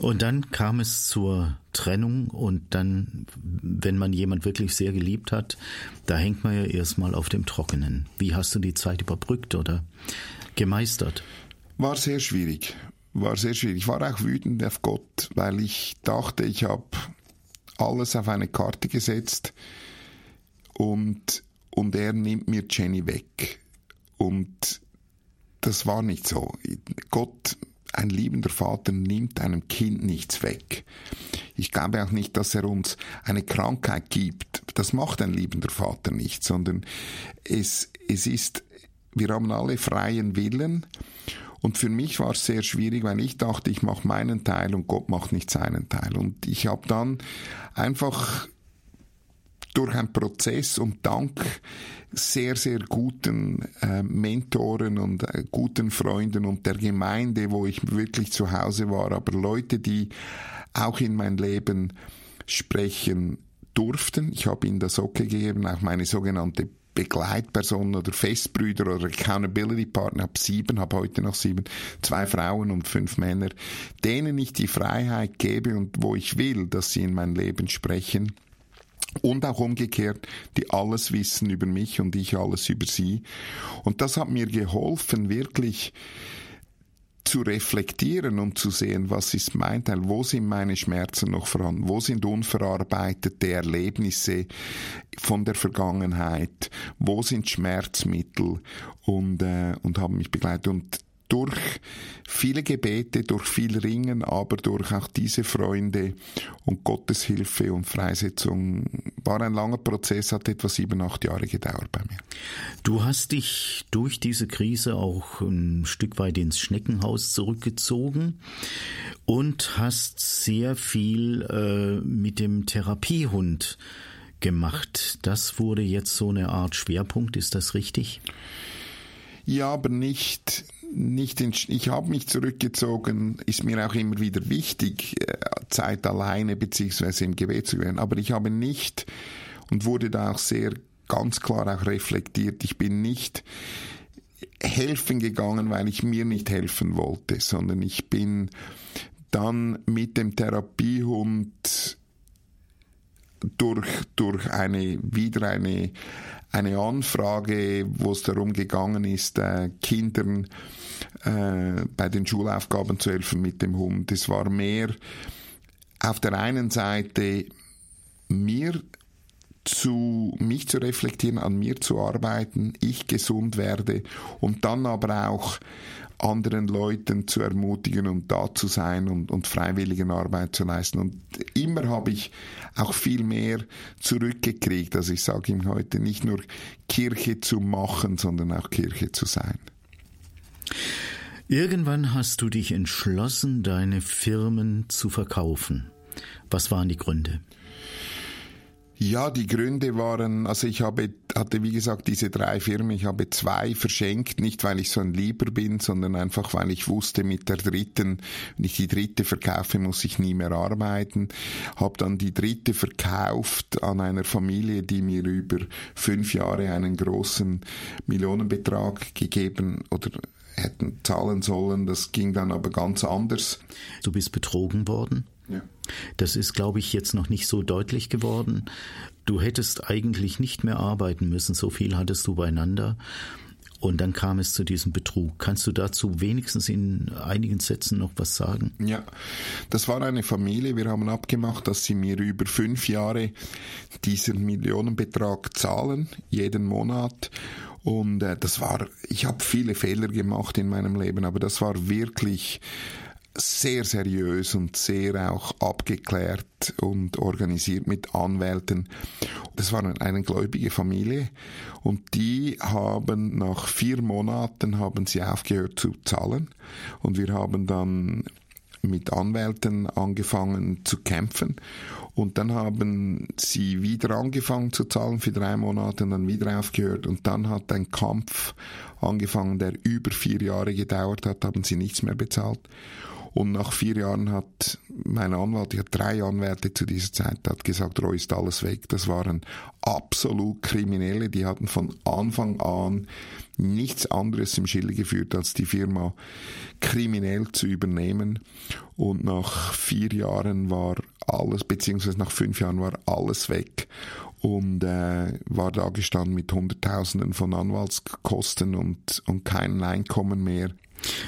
Und dann kam es zur Trennung und dann, wenn man jemand wirklich sehr geliebt hat, da hängt man ja erstmal auf dem Trockenen. Wie hast du die Zeit überbrückt oder gemeistert?
War sehr schwierig. War sehr schwierig. Ich war auch wütend auf Gott, weil ich dachte, ich habe alles auf eine Karte gesetzt und, und er nimmt mir Jenny weg. Und das war nicht so. Gott ein liebender Vater nimmt einem Kind nichts weg. Ich glaube auch nicht, dass er uns eine Krankheit gibt. Das macht ein liebender Vater nicht, sondern es, es ist, wir haben alle freien Willen. Und für mich war es sehr schwierig, weil ich dachte, ich mache meinen Teil und Gott macht nicht seinen Teil. Und ich habe dann einfach durch einen Prozess und dank sehr, sehr guten äh, Mentoren und äh, guten Freunden und der Gemeinde, wo ich wirklich zu Hause war, aber Leute, die auch in mein Leben sprechen durften. Ich habe ihnen das okay gegeben, auch meine sogenannte Begleitpersonen oder Festbrüder oder Accountability Partner, habe sieben, habe heute noch sieben, zwei Frauen und fünf Männer, denen ich die Freiheit gebe und wo ich will, dass sie in mein Leben sprechen und auch umgekehrt, die alles wissen über mich und ich alles über sie. Und das hat mir geholfen, wirklich zu reflektieren und zu sehen, was ist mein Teil, wo sind meine Schmerzen noch vorhanden, wo sind unverarbeitete Erlebnisse von der Vergangenheit, wo sind Schmerzmittel und, äh, und haben mich begleitet. Und durch viele Gebete, durch viel Ringen, aber durch auch diese Freunde und Gottes Hilfe und Freisetzung war ein langer Prozess, hat etwa sieben, acht Jahre gedauert bei mir.
Du hast dich durch diese Krise auch ein Stück weit ins Schneckenhaus zurückgezogen und hast sehr viel äh, mit dem Therapiehund gemacht. Das wurde jetzt so eine Art Schwerpunkt, ist das richtig?
Ja, aber nicht nicht ich habe mich zurückgezogen, ist mir auch immer wieder wichtig, äh, Zeit alleine beziehungsweise im Gebet zu werden, aber ich habe nicht und wurde da auch sehr ganz klar auch reflektiert, ich bin nicht helfen gegangen, weil ich mir nicht helfen wollte, sondern ich bin dann mit dem Therapiehund durch, durch eine, wieder eine, eine Anfrage, wo es darum gegangen ist, äh, Kindern äh, bei den Schulaufgaben zu helfen mit dem Hund. Es war mehr auf der einen Seite mir zu, mich zu reflektieren, an mir zu arbeiten, ich gesund werde und dann aber auch anderen Leuten zu ermutigen und da zu sein und, und freiwilligen Arbeit zu leisten. Und immer habe ich auch viel mehr zurückgekriegt. Also ich sage ihm heute nicht nur Kirche zu machen, sondern auch Kirche zu sein.
Irgendwann hast du dich entschlossen, deine Firmen zu verkaufen. Was waren die Gründe?
Ja, die Gründe waren, also ich habe, hatte wie gesagt diese drei Firmen, ich habe zwei verschenkt, nicht weil ich so ein Lieber bin, sondern einfach weil ich wusste, mit der dritten, wenn ich die dritte verkaufe, muss ich nie mehr arbeiten. Habe dann die dritte verkauft an einer Familie, die mir über fünf Jahre einen großen Millionenbetrag gegeben oder hätten zahlen sollen. Das ging dann aber ganz anders.
Du bist betrogen worden? Ja. Das ist, glaube ich, jetzt noch nicht so deutlich geworden. Du hättest eigentlich nicht mehr arbeiten müssen, so viel hattest du beieinander. Und dann kam es zu diesem Betrug. Kannst du dazu wenigstens in einigen Sätzen noch was sagen?
Ja, das war eine Familie. Wir haben abgemacht, dass sie mir über fünf Jahre diesen Millionenbetrag zahlen, jeden Monat. Und äh, das war, ich habe viele Fehler gemacht in meinem Leben, aber das war wirklich sehr seriös und sehr auch abgeklärt und organisiert mit Anwälten. Das war eine gläubige Familie. Und die haben nach vier Monaten haben sie aufgehört zu zahlen. Und wir haben dann mit Anwälten angefangen zu kämpfen. Und dann haben sie wieder angefangen zu zahlen für drei Monate und dann wieder aufgehört. Und dann hat ein Kampf angefangen, der über vier Jahre gedauert hat, haben sie nichts mehr bezahlt Und nach vier Jahren hat mein Anwalt, ich hatte drei Anwälte zu dieser Zeit, hat gesagt, Roy ist alles weg. Das waren absolut Kriminelle, die hatten von Anfang an nichts anderes im Schilde geführt, als die Firma kriminell zu übernehmen. Und nach vier Jahren war alles, beziehungsweise nach fünf Jahren war alles weg und äh, war da gestanden mit Hunderttausenden von Anwaltskosten und, und kein Einkommen mehr.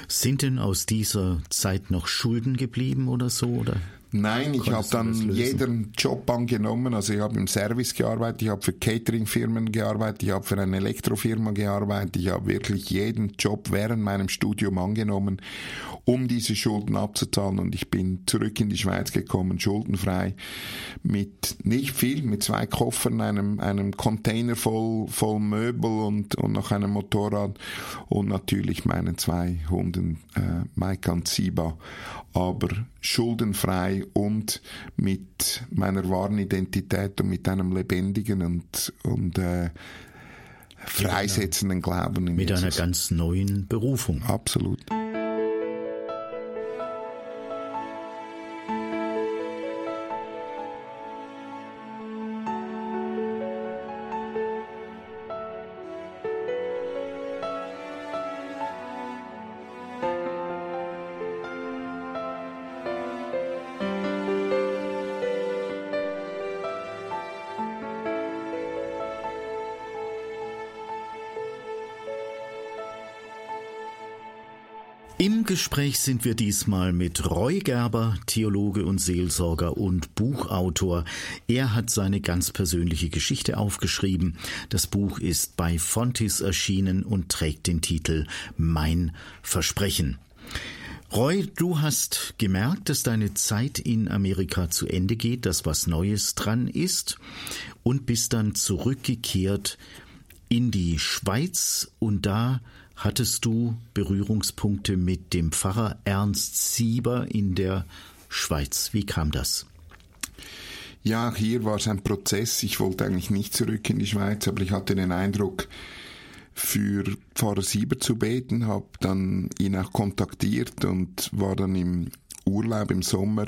Sind denn aus dieser Zeit noch Schulden geblieben oder so? Oder?
Nein, ich habe dann jeden Job angenommen. Also ich habe im Service gearbeitet, ich habe für Cateringfirmen gearbeitet, ich habe für eine Elektrofirma gearbeitet, ich habe wirklich jeden Job während meinem Studium angenommen, um diese Schulden abzuzahlen. Und ich bin zurück in die Schweiz gekommen, schuldenfrei, mit nicht viel, mit zwei Koffern, einem, einem Container voll, voll Möbel und, und noch einem Motorrad und natürlich meinen zwei Hunden, äh, Mike und Siba. Aber schuldenfrei und mit meiner wahren Identität und mit einem lebendigen und, und äh, freisetzenden Glauben
Mit Jesus. einer ganz neuen Berufung.
Absolut.
Gespräch sind wir diesmal mit Roy Gerber, Theologe und Seelsorger und Buchautor. Er hat seine ganz persönliche Geschichte aufgeschrieben. Das Buch ist bei Fontis erschienen und trägt den Titel Mein Versprechen. Roy, du hast gemerkt, dass deine Zeit in Amerika zu Ende geht, dass was Neues dran ist und bist dann zurückgekehrt in die Schweiz und da hattest du Berührungspunkte mit dem Pfarrer Ernst Sieber in der Schweiz. Wie kam das?
Ja, hier war es ein Prozess. Ich wollte eigentlich nicht zurück in die Schweiz, aber ich hatte den Eindruck, für Pfarrer Sieber zu beten, habe dann ihn auch kontaktiert und war dann im Urlaub im Sommer,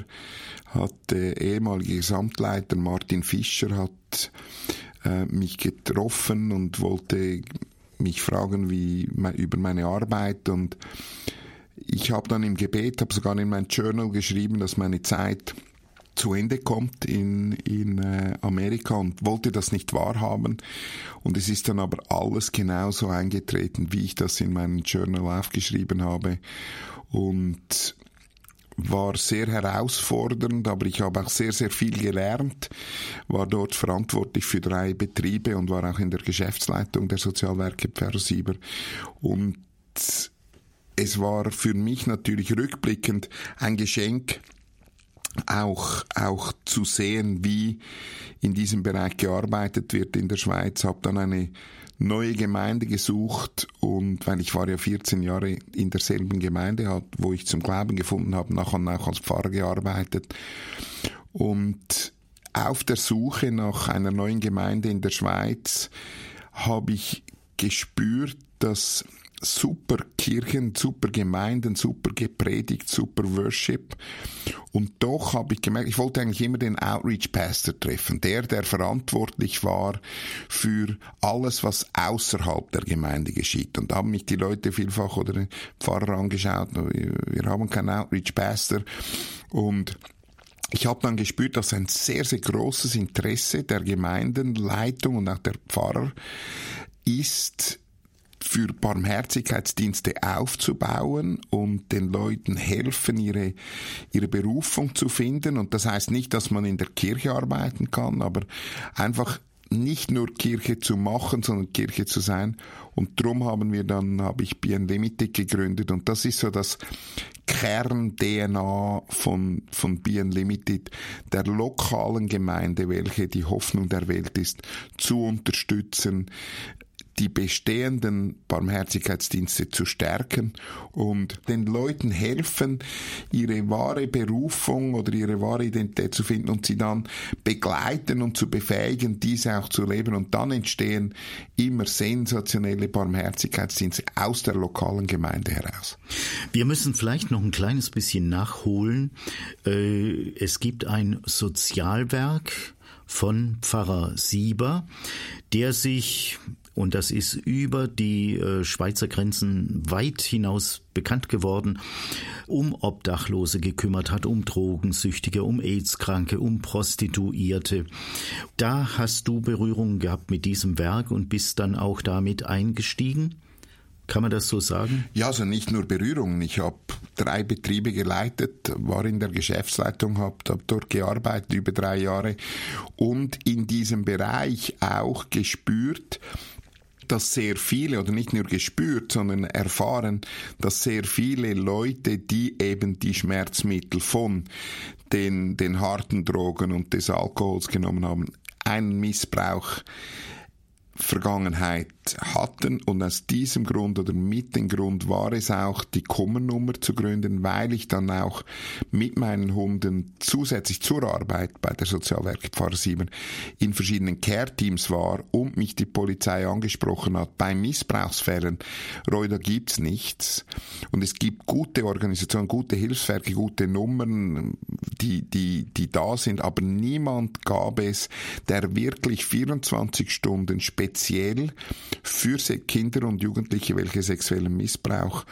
hat der ehemalige Gesamtleiter Martin Fischer hat äh, mich getroffen und wollte mich fragen wie über meine Arbeit und ich habe dann im Gebet, habe sogar in mein Journal geschrieben, dass meine Zeit zu Ende kommt in, in äh, Amerika und wollte das nicht wahrhaben. Und es ist dann aber alles genauso eingetreten, wie ich das in meinem Journal aufgeschrieben habe. Und war sehr herausfordernd, aber ich habe auch sehr, sehr viel gelernt, war dort verantwortlich für drei Betriebe und war auch in der Geschäftsleitung der Sozialwerke Pfersieber. Und es war für mich natürlich rückblickend ein Geschenk, auch, auch zu sehen, wie in diesem Bereich gearbeitet wird in der Schweiz. Habe dann eine neue Gemeinde gesucht und weil ich war ja 14 Jahre in derselben Gemeinde, wo ich zum Glauben gefunden habe, nach und nach als Pfarrer gearbeitet. Und auf der Suche nach einer neuen Gemeinde in der Schweiz habe ich gespürt, dass super Kirchen, super Gemeinden, super gepredigt, super Worship. Und doch habe ich gemerkt, ich wollte eigentlich immer den Outreach Pastor treffen, der, der verantwortlich war für alles, was außerhalb der Gemeinde geschieht. Und da haben mich die Leute vielfach oder den Pfarrer angeschaut, wir haben keinen Outreach Pastor. Und ich habe dann gespürt, dass ein sehr, sehr großes Interesse der Gemeindenleitung und auch der Pfarrer ist, für Barmherzigkeitsdienste aufzubauen und den Leuten helfen, ihre, ihre Berufung zu finden. Und das heißt nicht, dass man in der Kirche arbeiten kann, aber einfach nicht nur Kirche zu machen, sondern Kirche zu sein. Und drum haben wir dann, habe ich Bien Limited gegründet. Und das ist so das Kern-DNA von, von Bien Limited, der lokalen Gemeinde, welche die Hoffnung der Welt ist, zu unterstützen, die bestehenden Barmherzigkeitsdienste zu stärken und den Leuten helfen, ihre wahre Berufung oder ihre wahre Identität zu finden und sie dann begleiten und zu befähigen, diese auch zu leben. Und dann entstehen immer sensationelle Barmherzigkeitsdienste aus der lokalen Gemeinde heraus.
Wir müssen vielleicht noch ein kleines bisschen nachholen. Äh, es gibt ein Sozialwerk, von Pfarrer Sieber, der sich und das ist über die äh, Schweizer Grenzen weit hinaus bekannt geworden, um Obdachlose gekümmert hat, um Drogensüchtige, um AIDS-Kranke, um Prostituierte. Da hast du Berührungen gehabt mit diesem Werk und bist dann auch damit eingestiegen? Kann man das so sagen?
Ja, also nicht nur Berührungen. Ich habe drei Betriebe geleitet, war in der Geschäftsleitung, habe hab dort gearbeitet über drei Jahre und in diesem Bereich auch gespürt, dass sehr viele, oder nicht nur gespürt, sondern erfahren, dass sehr viele Leute, die eben die Schmerzmittel von den, den harten Drogen und des Alkohols genommen haben, einen Missbrauch Vergangenheit hatten und aus diesem Grund oder mit dem Grund war es auch, die Kummernummer zu gründen, weil ich dann auch mit meinen Hunden zusätzlich zur Arbeit bei der Sozialwerke Pfarrer 7 in verschiedenen Care-Teams war und mich die Polizei angesprochen hat. Bei Missbrauchsfällen, Roy, da gibt's nichts. Und es gibt gute Organisationen, gute Hilfswerke, gute Nummern, die, die, die da sind, aber niemand gab es, der wirklich 24 Stunden speziell für Kinder und Jugendliche, welche sexuellen Missbrauch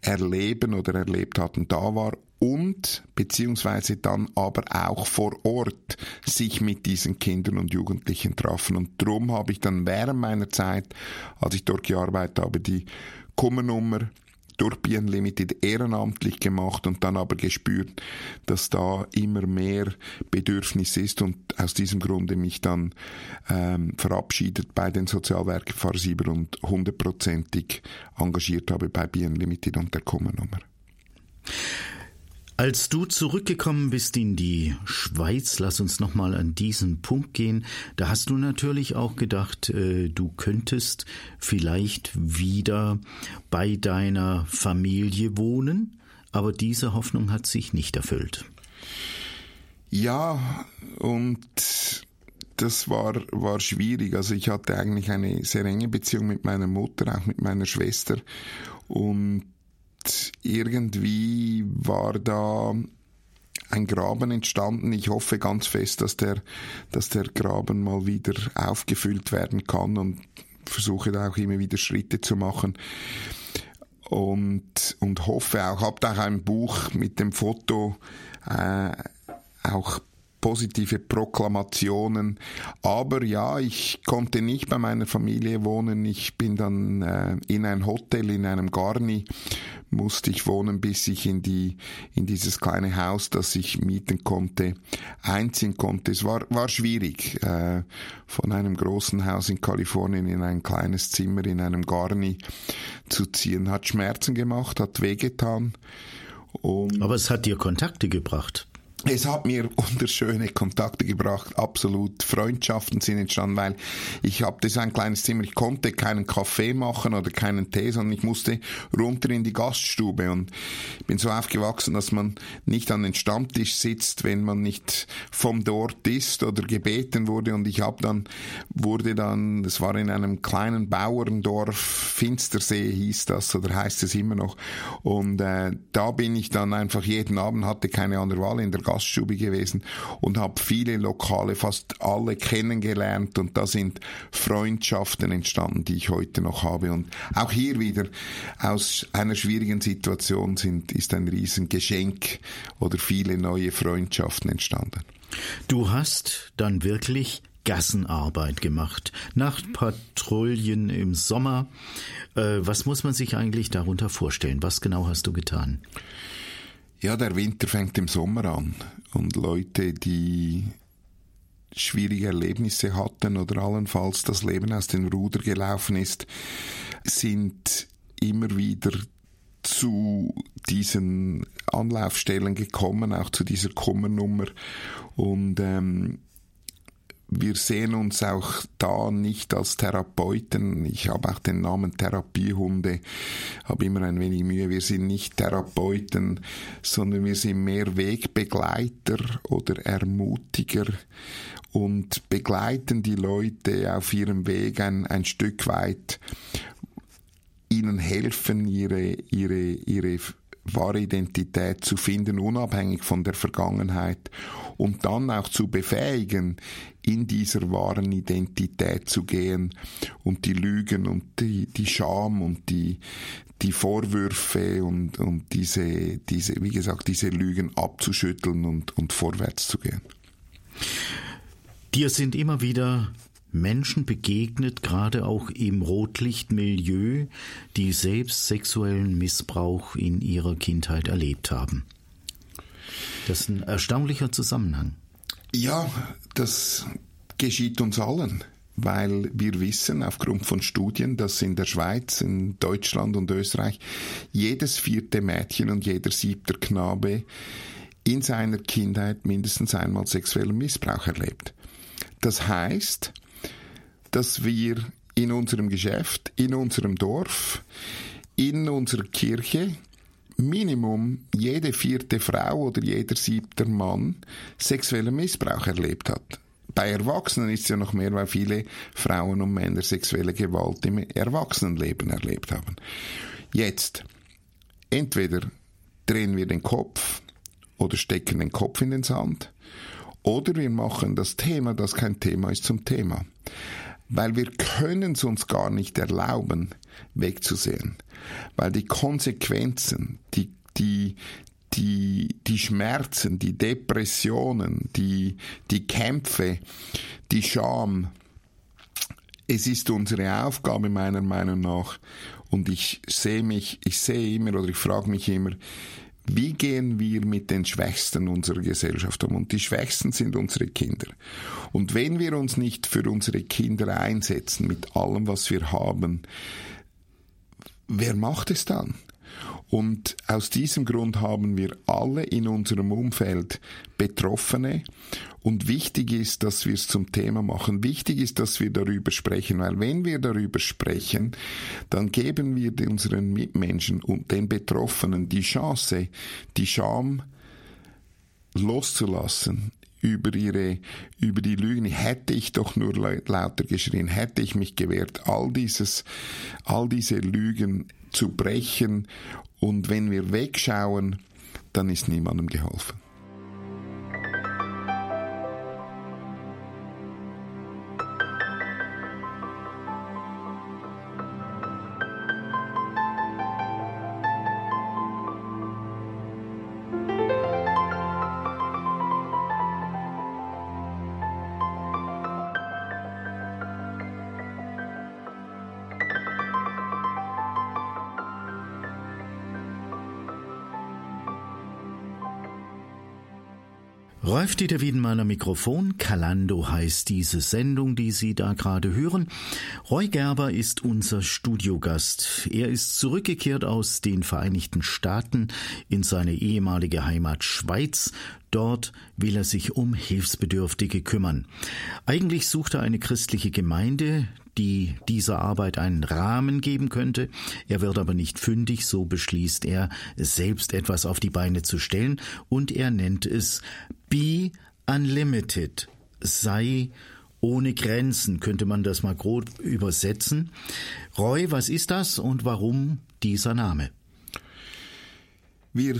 erleben oder erlebt hatten, da war und beziehungsweise dann aber auch vor Ort sich mit diesen Kindern und Jugendlichen trafen. Und darum habe ich dann während meiner Zeit, als ich dort gearbeitet habe, die Kummernummer durch BN Limited ehrenamtlich gemacht und dann aber gespürt, dass da immer mehr Bedürfnis ist und aus diesem Grunde mich dann ähm, verabschiedet bei den Sozialwerken Farsieber und hundertprozentig engagiert habe bei BN Limited und der Kummernummer.
Als du zurückgekommen bist in die Schweiz, lass uns nochmal an diesen Punkt gehen, da hast du natürlich auch gedacht, äh, du könntest vielleicht wieder bei deiner Familie wohnen, aber diese Hoffnung hat sich nicht erfüllt.
Ja, und das war, war schwierig. Also ich hatte eigentlich eine sehr enge Beziehung mit meiner Mutter, auch mit meiner Schwester. Und irgendwie war da ein Graben entstanden. Ich hoffe ganz fest, dass der, dass der Graben mal wieder aufgefüllt werden kann und versuche da auch immer wieder Schritte zu machen. Und, und hoffe auch, habe da auch ein Buch mit dem Foto äh, auch positive Proklamationen. Aber ja, ich konnte nicht bei meiner Familie wohnen. Ich bin dann äh, in ein Hotel, in einem Garni, musste ich wohnen, bis ich in die, in dieses kleine Haus, das ich mieten konnte, einziehen konnte. Es war, war schwierig, äh, von einem großen Haus in Kalifornien in ein kleines Zimmer in einem Garni zu ziehen. Hat Schmerzen gemacht, hat wehgetan.
Aber es hat dir Kontakte gebracht
es hat mir wunderschöne Kontakte gebracht, absolut. Freundschaften sind entstanden, weil ich habe das ein kleines Zimmer, ich konnte keinen Kaffee machen oder keinen Tee, sondern ich musste runter in die Gaststube. Und bin so aufgewachsen, dass man nicht an den Stammtisch sitzt, wenn man nicht vom dort ist oder gebeten wurde. Und ich habe dann wurde dann, das war in einem kleinen Bauerndorf, Finstersee hieß das oder heißt es immer noch. Und äh, da bin ich dann einfach jeden Abend hatte keine andere Wahl in der Gaststube gewesen und habe viele Lokale, fast alle kennengelernt und da sind Freundschaften entstanden, die ich heute noch habe. Und auch hier wieder aus einer schwierigen Situation sind, ist ein Riesengeschenk oder viele neue Freundschaften entstanden.
Du hast dann wirklich Gassenarbeit gemacht, Nachtpatrouillen im Sommer. Äh, was muss man sich eigentlich darunter vorstellen? Was genau hast du getan?
Ja, der Winter fängt im Sommer an. Und Leute, die schwierige Erlebnisse hatten oder allenfalls das Leben aus dem Ruder gelaufen ist, sind immer wieder zu diesen Anlaufstellen gekommen, auch zu dieser Kummernummer. Und ähm, wir sehen uns auch da nicht als Therapeuten. Ich habe auch den Namen Therapiehunde, habe immer ein wenig Mühe. Wir sind nicht Therapeuten, sondern wir sind mehr Wegbegleiter oder Ermutiger und begleiten die Leute auf ihrem Weg ein, ein Stück weit, ihnen helfen, ihre, ihre, ihre wahre Identität zu finden, unabhängig von der Vergangenheit und dann auch zu befähigen, in dieser wahren Identität zu gehen und die Lügen und die, die Scham und die, die Vorwürfe und, und diese, diese, wie gesagt, diese Lügen abzuschütteln und, und vorwärts zu gehen.
Dir sind immer wieder Menschen begegnet, gerade auch im Rotlichtmilieu, die selbst sexuellen Missbrauch in ihrer Kindheit erlebt haben. Das ist ein erstaunlicher Zusammenhang.
Ja, das geschieht uns allen, weil wir wissen aufgrund von Studien, dass in der Schweiz, in Deutschland und Österreich jedes vierte Mädchen und jeder siebte Knabe in seiner Kindheit mindestens einmal sexuellen Missbrauch erlebt. Das heißt, dass wir in unserem Geschäft, in unserem Dorf, in unserer Kirche Minimum jede vierte Frau oder jeder siebte Mann sexuellen Missbrauch erlebt hat. Bei Erwachsenen ist es ja noch mehr, weil viele Frauen und Männer sexuelle Gewalt im Erwachsenenleben erlebt haben. Jetzt, entweder drehen wir den Kopf oder stecken den Kopf in den Sand oder wir machen das Thema, das kein Thema ist, zum Thema weil wir können es uns gar nicht erlauben, wegzusehen, weil die Konsequenzen, die, die, die, die Schmerzen, die Depressionen, die, die Kämpfe, die Scham, es ist unsere Aufgabe meiner Meinung nach, und ich sehe mich, ich sehe immer oder ich frage mich immer, wie gehen wir mit den Schwächsten unserer Gesellschaft um? Und die Schwächsten sind unsere Kinder. Und wenn wir uns nicht für unsere Kinder einsetzen mit allem, was wir haben, wer macht es dann? Und aus diesem Grund haben wir alle in unserem Umfeld Betroffene. Und wichtig ist, dass wir es zum Thema machen. Wichtig ist, dass wir darüber sprechen, weil wenn wir darüber sprechen, dann geben wir unseren Mitmenschen und den Betroffenen die Chance, die Scham loszulassen, über ihre, über die Lügen. Hätte ich doch nur lauter geschrien, hätte ich mich gewehrt, all dieses, all diese Lügen zu brechen. Und wenn wir wegschauen, dann ist niemandem geholfen.
Rolf-Dieter Wiedenmeiner Mikrofon. Kalando heißt diese Sendung, die Sie da gerade hören. Roy Gerber ist unser Studiogast. Er ist zurückgekehrt aus den Vereinigten Staaten in seine ehemalige Heimat Schweiz. Dort will er sich um Hilfsbedürftige kümmern. Eigentlich sucht er eine christliche Gemeinde, die dieser Arbeit einen Rahmen geben könnte. Er wird aber nicht fündig, so beschließt er, selbst etwas auf die Beine zu stellen und er nennt es Be Unlimited, sei ohne Grenzen, könnte man das mal grob übersetzen. Roy, was ist das und warum dieser Name?
Wir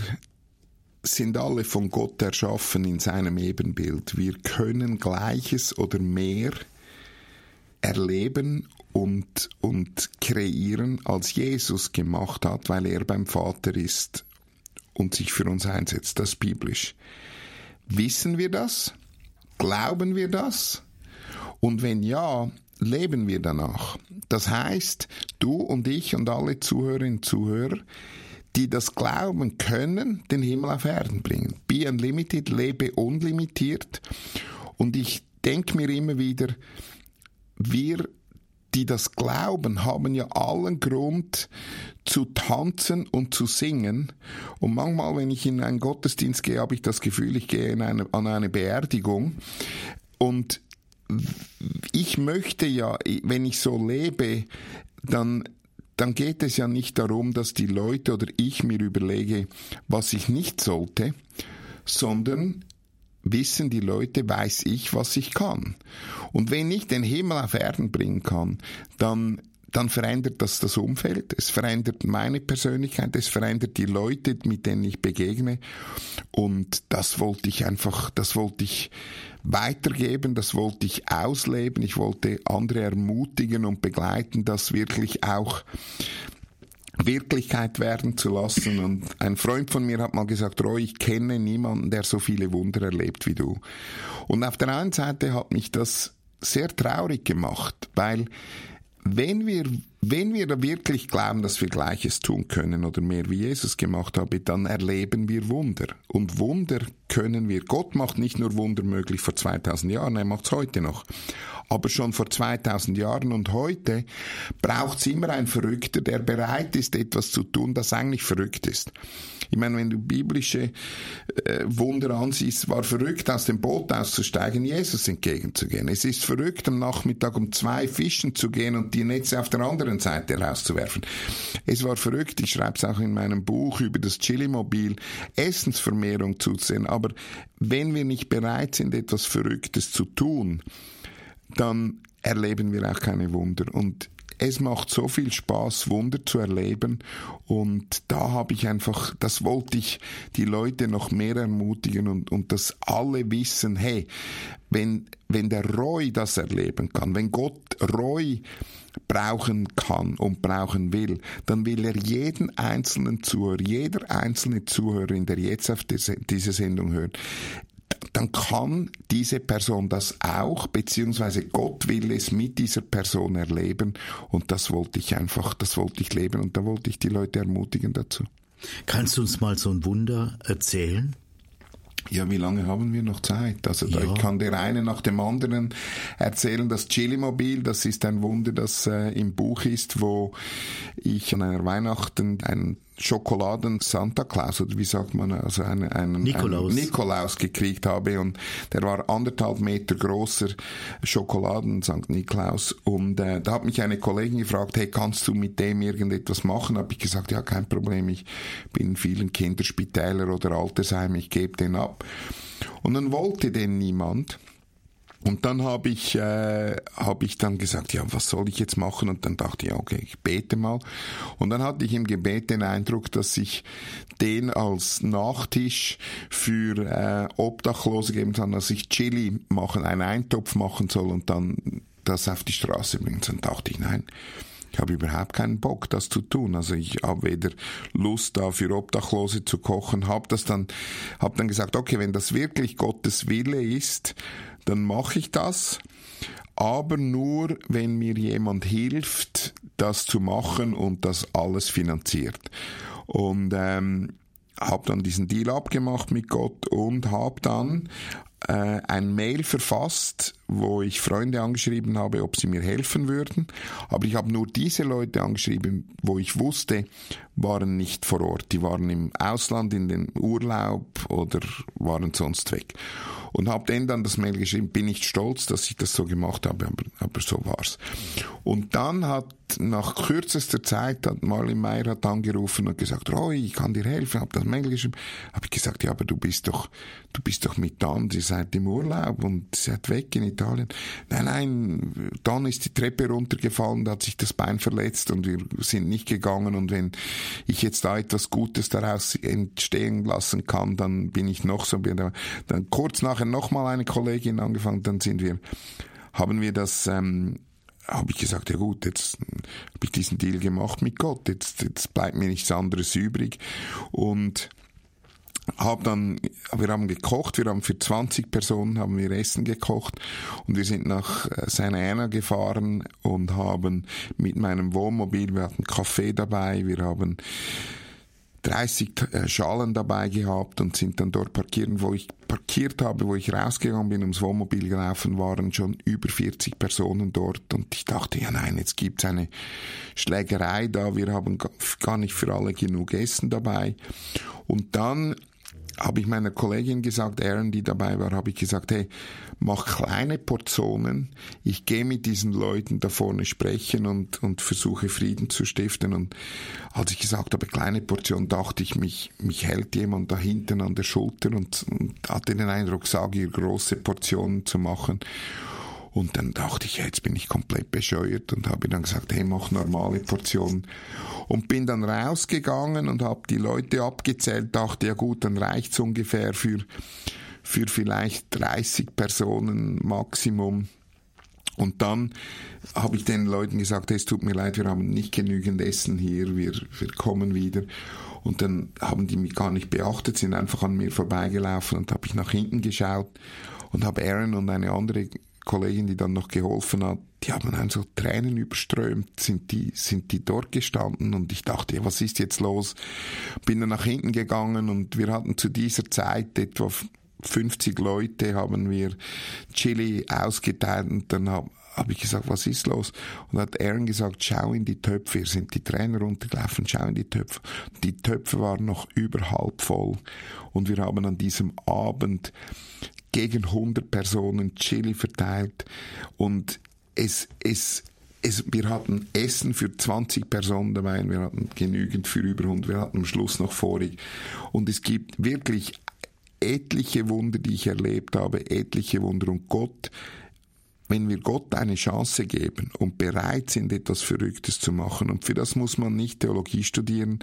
sind alle von Gott erschaffen in seinem Ebenbild. Wir können Gleiches oder mehr erleben und, und kreieren, als Jesus gemacht hat, weil er beim Vater ist und sich für uns einsetzt. Das ist biblisch. Wissen wir das? Glauben wir das? Und wenn ja, leben wir danach. Das heißt, du und ich und alle Zuhörerinnen und Zuhörer, die das glauben können, den Himmel auf Erden bringen. Be unlimited, lebe unlimitiert. Und ich denke mir immer wieder, wir, die das glauben, haben ja allen Grund zu tanzen und zu singen. Und manchmal, wenn ich in einen Gottesdienst gehe, habe ich das Gefühl, ich gehe eine, an eine Beerdigung. Und ich möchte ja, wenn ich so lebe, dann dann geht es ja nicht darum, dass die Leute oder ich mir überlege, was ich nicht sollte, sondern wissen die Leute, weiß ich, was ich kann. Und wenn ich den Himmel auf Erden bringen kann, dann dann verändert das das Umfeld, es verändert meine Persönlichkeit, es verändert die Leute, mit denen ich begegne. Und das wollte ich einfach, das wollte ich weitergeben, das wollte ich ausleben, ich wollte andere ermutigen und begleiten, das wirklich auch Wirklichkeit werden zu lassen. Und ein Freund von mir hat mal gesagt, Roy, ich kenne niemanden, der so viele Wunder erlebt wie du. Und auf der einen Seite hat mich das sehr traurig gemacht, weil wenn wir, wenn wir wirklich glauben, dass wir Gleiches tun können oder mehr wie Jesus gemacht habe, dann erleben wir Wunder. Und Wunder können wir. Gott macht nicht nur Wunder möglich vor 2000 Jahren, er macht es heute noch. Aber schon vor 2000 Jahren und heute braucht es immer ein Verrückter, der bereit ist, etwas zu tun, das eigentlich verrückt ist. Ich meine, wenn du biblische äh, Wunder ansiehst, war verrückt, aus dem Boot auszusteigen, Jesus entgegenzugehen. Es ist verrückt, am Nachmittag um zwei Fischen zu gehen und die Netze auf der anderen Seite rauszuwerfen. Es war verrückt, ich schreibe es auch in meinem Buch über das Chili-Mobil, Essensvermehrung zu sehen. Aber wenn wir nicht bereit sind, etwas Verrücktes zu tun, dann erleben wir auch keine Wunder. Und es macht so viel Spaß, Wunder zu erleben. Und da habe ich einfach, das wollte ich die Leute noch mehr ermutigen und, und dass alle wissen, hey, wenn, wenn der Roy das erleben kann, wenn Gott Roy brauchen kann und brauchen will, dann will er jeden einzelnen Zuhörer, jeder einzelne Zuhörer, der jetzt auf diese Sendung hört, dann kann diese Person das auch, beziehungsweise Gott will es mit dieser Person erleben und das wollte ich einfach, das wollte ich leben und da wollte ich die Leute ermutigen dazu.
Kannst du uns mal so ein Wunder erzählen?
Ja, wie lange haben wir noch Zeit? Also ja. ich kann der eine nach dem anderen erzählen. Das Chili-Mobil, das ist ein Wunder, das äh, im Buch ist, wo ich an einer Weihnachten einen Schokoladen Santa Claus oder wie sagt man, also einen, einen, Nikolaus. einen Nikolaus gekriegt habe und der war anderthalb Meter großer Schokoladen St. Nikolaus und äh, da hat mich eine Kollegin gefragt, hey, kannst du mit dem irgendetwas machen? Habe ich gesagt, ja, kein Problem, ich bin in vielen Kinderspitälern oder Altersheim, ich gebe den ab. Und dann wollte den niemand. Und dann habe ich, äh, hab ich dann gesagt, ja, was soll ich jetzt machen? Und dann dachte ich, okay, ich bete mal. Und dann hatte ich im Gebet den Eindruck, dass ich den als Nachtisch für äh, Obdachlose geben kann, dass ich Chili machen, einen Eintopf machen soll und dann das auf die Straße bringen. Dann dachte ich, nein, ich habe überhaupt keinen Bock, das zu tun. Also ich habe weder Lust da für Obdachlose zu kochen, habe das dann, habe dann gesagt, okay, wenn das wirklich Gottes Wille ist, dann mache ich das. Aber nur, wenn mir jemand hilft, das zu machen und das alles finanziert. Und ähm, habe dann diesen Deal abgemacht mit Gott und habe dann äh, ein Mail verfasst, wo ich Freunde angeschrieben habe, ob sie mir helfen würden. Aber ich habe nur diese Leute angeschrieben, wo ich wusste, waren nicht vor Ort. Die waren im Ausland, in den Urlaub oder waren sonst weg und habe denen dann das Mail geschrieben, bin nicht stolz, dass ich das so gemacht habe, aber, aber so war's. Und dann hat nach kürzester Zeit hat Marlin Meyer hat angerufen und gesagt, Roy, ich kann dir helfen, habe das Mail geschrieben, habe ich gesagt, ja, aber du bist doch, du bist doch mit Dan, ihr seid im Urlaub und seid weg in Italien. Nein, nein, Dan ist die Treppe runtergefallen, da hat sich das Bein verletzt und wir sind nicht gegangen und wenn ich jetzt da etwas Gutes daraus entstehen lassen kann, dann bin ich noch so, dann kurz nachher nochmal eine Kollegin angefangen, dann sind wir, haben wir das, ähm, habe ich gesagt, ja gut, jetzt habe ich diesen Deal gemacht mit Gott, jetzt, jetzt bleibt mir nichts anderes übrig. Und habe dann, wir haben gekocht, wir haben für 20 Personen haben wir Essen gekocht und wir sind nach äh, Santa Ana gefahren und haben mit meinem Wohnmobil, wir hatten Kaffee dabei, wir haben 30 äh, Schalen dabei gehabt und sind dann dort parkieren, wo ich parkiert habe, wo ich rausgegangen bin, ums Wohnmobil gelaufen, waren schon über 40 Personen dort. Und ich dachte, ja nein, jetzt gibt's eine Schlägerei da, wir haben gar nicht für alle genug Essen dabei. Und dann habe ich meiner Kollegin gesagt, Aaron, die dabei war, habe ich gesagt, hey, mach kleine Portionen. Ich gehe mit diesen Leuten da vorne sprechen und, und versuche Frieden zu stiften. Und als ich gesagt habe, kleine Portionen, dachte ich, mich, mich hält jemand da hinten an der Schulter und, und hatte den Eindruck, sage ihr große Portionen zu machen. Und dann dachte ich, jetzt bin ich komplett bescheuert und habe dann gesagt, hey, mach normale Portionen. Und bin dann rausgegangen und habe die Leute abgezählt, dachte, ja gut, dann reicht's ungefähr für, für vielleicht 30 Personen Maximum. Und dann habe ich den Leuten gesagt, hey, es tut mir leid, wir haben nicht genügend Essen hier, wir, wir kommen wieder. Und dann haben die mich gar nicht beachtet, sind einfach an mir vorbeigelaufen und habe ich nach hinten geschaut und habe Aaron und eine andere Kollegin, die dann noch geholfen hat, die haben so Tränen überströmt, sind die, sind die dort gestanden und ich dachte, ja, was ist jetzt los? Bin dann nach hinten gegangen und wir hatten zu dieser Zeit etwa 50 Leute, haben wir Chili ausgeteilt und dann habe hab ich gesagt, was ist los? Und hat Aaron gesagt, schau in die Töpfe, hier sind die Trainer runtergelaufen, schau in die Töpfe. Die Töpfe waren noch überhalb voll und wir haben an diesem Abend gegen 100 Personen Chili verteilt und es, es, es, wir hatten Essen für 20 Personen dabei, wir hatten genügend für über 100, wir hatten am Schluss noch vorig. Und es gibt wirklich etliche Wunder, die ich erlebt habe, etliche Wunder. Und Gott, wenn wir Gott eine Chance geben und bereit sind, etwas Verrücktes zu machen, und für das muss man nicht Theologie studieren,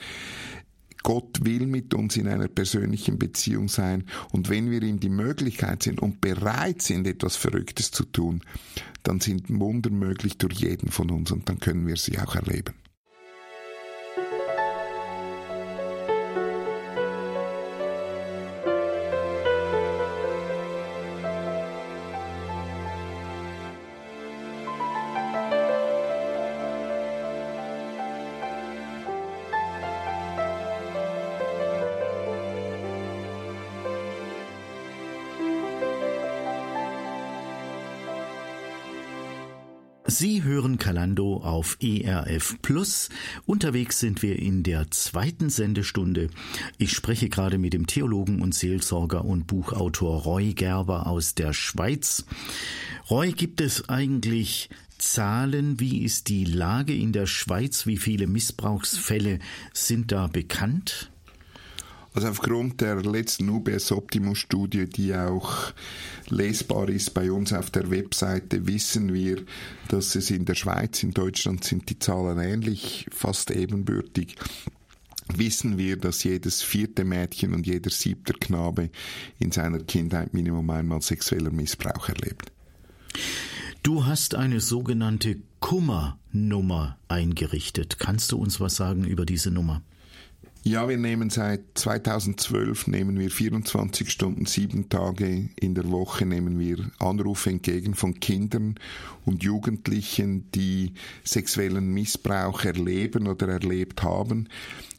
Gott will mit uns in einer persönlichen Beziehung sein und wenn wir ihm die Möglichkeit sind und bereit sind, etwas Verrücktes zu tun, dann sind Wunder möglich durch jeden von uns und dann können wir sie auch erleben.
Kalando auf ERF Plus. Unterwegs sind wir in der zweiten Sendestunde. Ich spreche gerade mit dem Theologen und Seelsorger und Buchautor Roy Gerber aus der Schweiz. Roy, gibt es eigentlich Zahlen? Wie ist die Lage in der Schweiz? Wie viele Missbrauchsfälle sind da bekannt?
Also aufgrund der letzten UBS Optimus Studie, die auch lesbar ist bei uns auf der Webseite, wissen wir, dass es in der Schweiz, in Deutschland sind die Zahlen ähnlich, fast ebenbürtig wissen wir, dass jedes vierte Mädchen und jeder siebte Knabe in seiner Kindheit Minimum einmal sexueller Missbrauch erlebt.
Du hast eine sogenannte Kummernummer eingerichtet. Kannst du uns was sagen über diese Nummer?
Ja, wir nehmen seit 2012 nehmen wir 24 Stunden, sieben Tage in der Woche nehmen wir Anrufe entgegen von Kindern und Jugendlichen, die sexuellen Missbrauch erleben oder erlebt haben.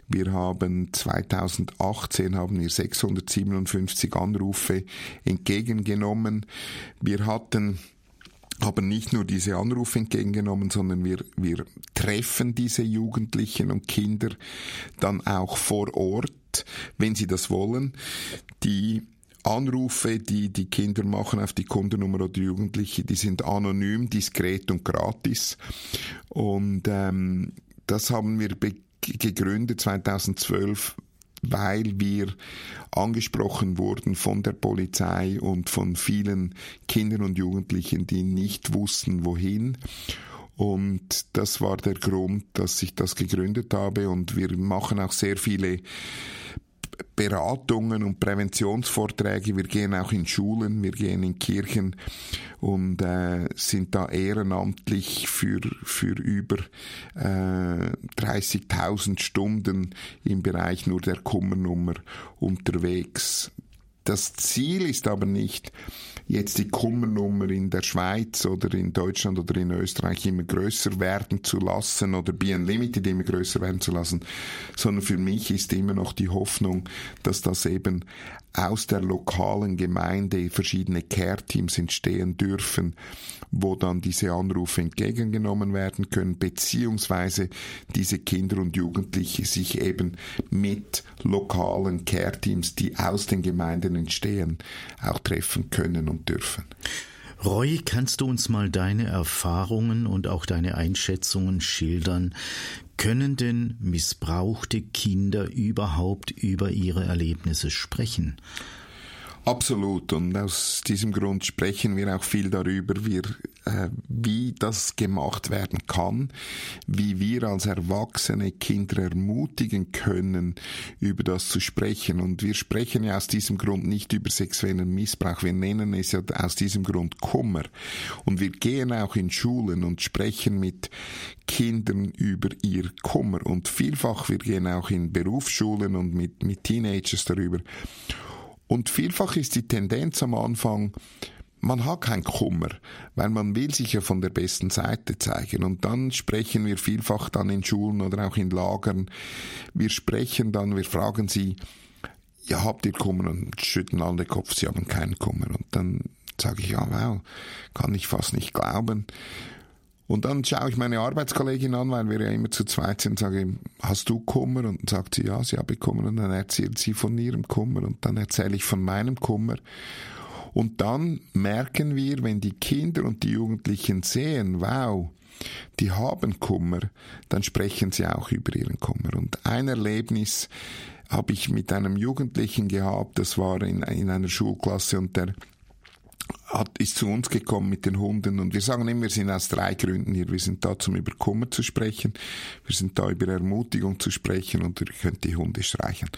Wir haben 2018 haben wir 657 Anrufe entgegengenommen. Wir hatten haben nicht nur diese Anrufe entgegengenommen, sondern wir, wir treffen diese Jugendlichen und Kinder dann auch vor Ort, wenn sie das wollen. Die Anrufe, die die Kinder machen auf die Kundennummer oder Jugendliche, die sind anonym, diskret und gratis. Und ähm, das haben wir gegründet 2012 weil wir angesprochen wurden von der Polizei und von vielen Kindern und Jugendlichen, die nicht wussten, wohin. Und das war der Grund, dass ich das gegründet habe. Und wir machen auch sehr viele Beratungen und Präventionsvorträge. Wir gehen auch in Schulen, wir gehen in Kirchen und äh, sind da ehrenamtlich für, für über äh, 30.000 Stunden im Bereich nur der Kummernummer unterwegs. das Ziel ist aber nicht, jetzt die Kummernummer in der Schweiz oder in Deutschland oder in Österreich immer größer werden zu lassen oder Be Unlimited immer größer werden zu lassen, sondern für mich ist immer noch die Hoffnung, dass das eben aus der lokalen Gemeinde verschiedene Care-Teams entstehen dürfen, wo dann diese Anrufe entgegengenommen werden können, beziehungsweise diese Kinder und Jugendliche sich eben mit lokalen Care-Teams, die aus den Gemeinden entstehen, auch treffen können und dürfen.
Roy, kannst du uns mal deine Erfahrungen und auch deine Einschätzungen schildern? Können denn missbrauchte Kinder überhaupt über ihre Erlebnisse sprechen?
Absolut. Und aus diesem Grund sprechen wir auch viel darüber, wie, äh, wie das gemacht werden kann, wie wir als Erwachsene Kinder ermutigen können, über das zu sprechen. Und wir sprechen ja aus diesem Grund nicht über sexuellen Missbrauch. Wir nennen es ja aus diesem Grund Kummer. Und wir gehen auch in Schulen und sprechen mit Kindern über ihr Kummer. Und vielfach, wir gehen auch in Berufsschulen und mit, mit Teenagers darüber. Und vielfach ist die Tendenz am Anfang, man hat keinen Kummer, weil man will sich ja von der besten Seite zeigen. Und dann sprechen wir vielfach dann in Schulen oder auch in Lagern. Wir sprechen dann, wir fragen sie, ja, habt ihr Kummer? Und schütten alle den Kopf, sie haben keinen Kummer. Und dann sage ich, ja, wow, kann ich fast nicht glauben. Und dann schaue ich meine Arbeitskollegin an, weil wir ja immer zu zweit sind, sage, hast du Kummer? Und dann sagt sie, ja, sie habe Kummer. Und dann erzählt sie von ihrem Kummer und dann erzähle ich von meinem Kummer. Und dann merken wir, wenn die Kinder und die Jugendlichen sehen, wow, die haben Kummer, dann sprechen sie auch über ihren Kummer. Und ein Erlebnis habe ich mit einem Jugendlichen gehabt, das war in, in einer Schulklasse und der hat, ist zu uns gekommen mit den Hunden und wir sagen immer, wir sind aus drei Gründen hier. Wir sind da, zum über Kummer zu sprechen, wir sind da, über Ermutigung zu sprechen und ihr könnt die Hunde streichen.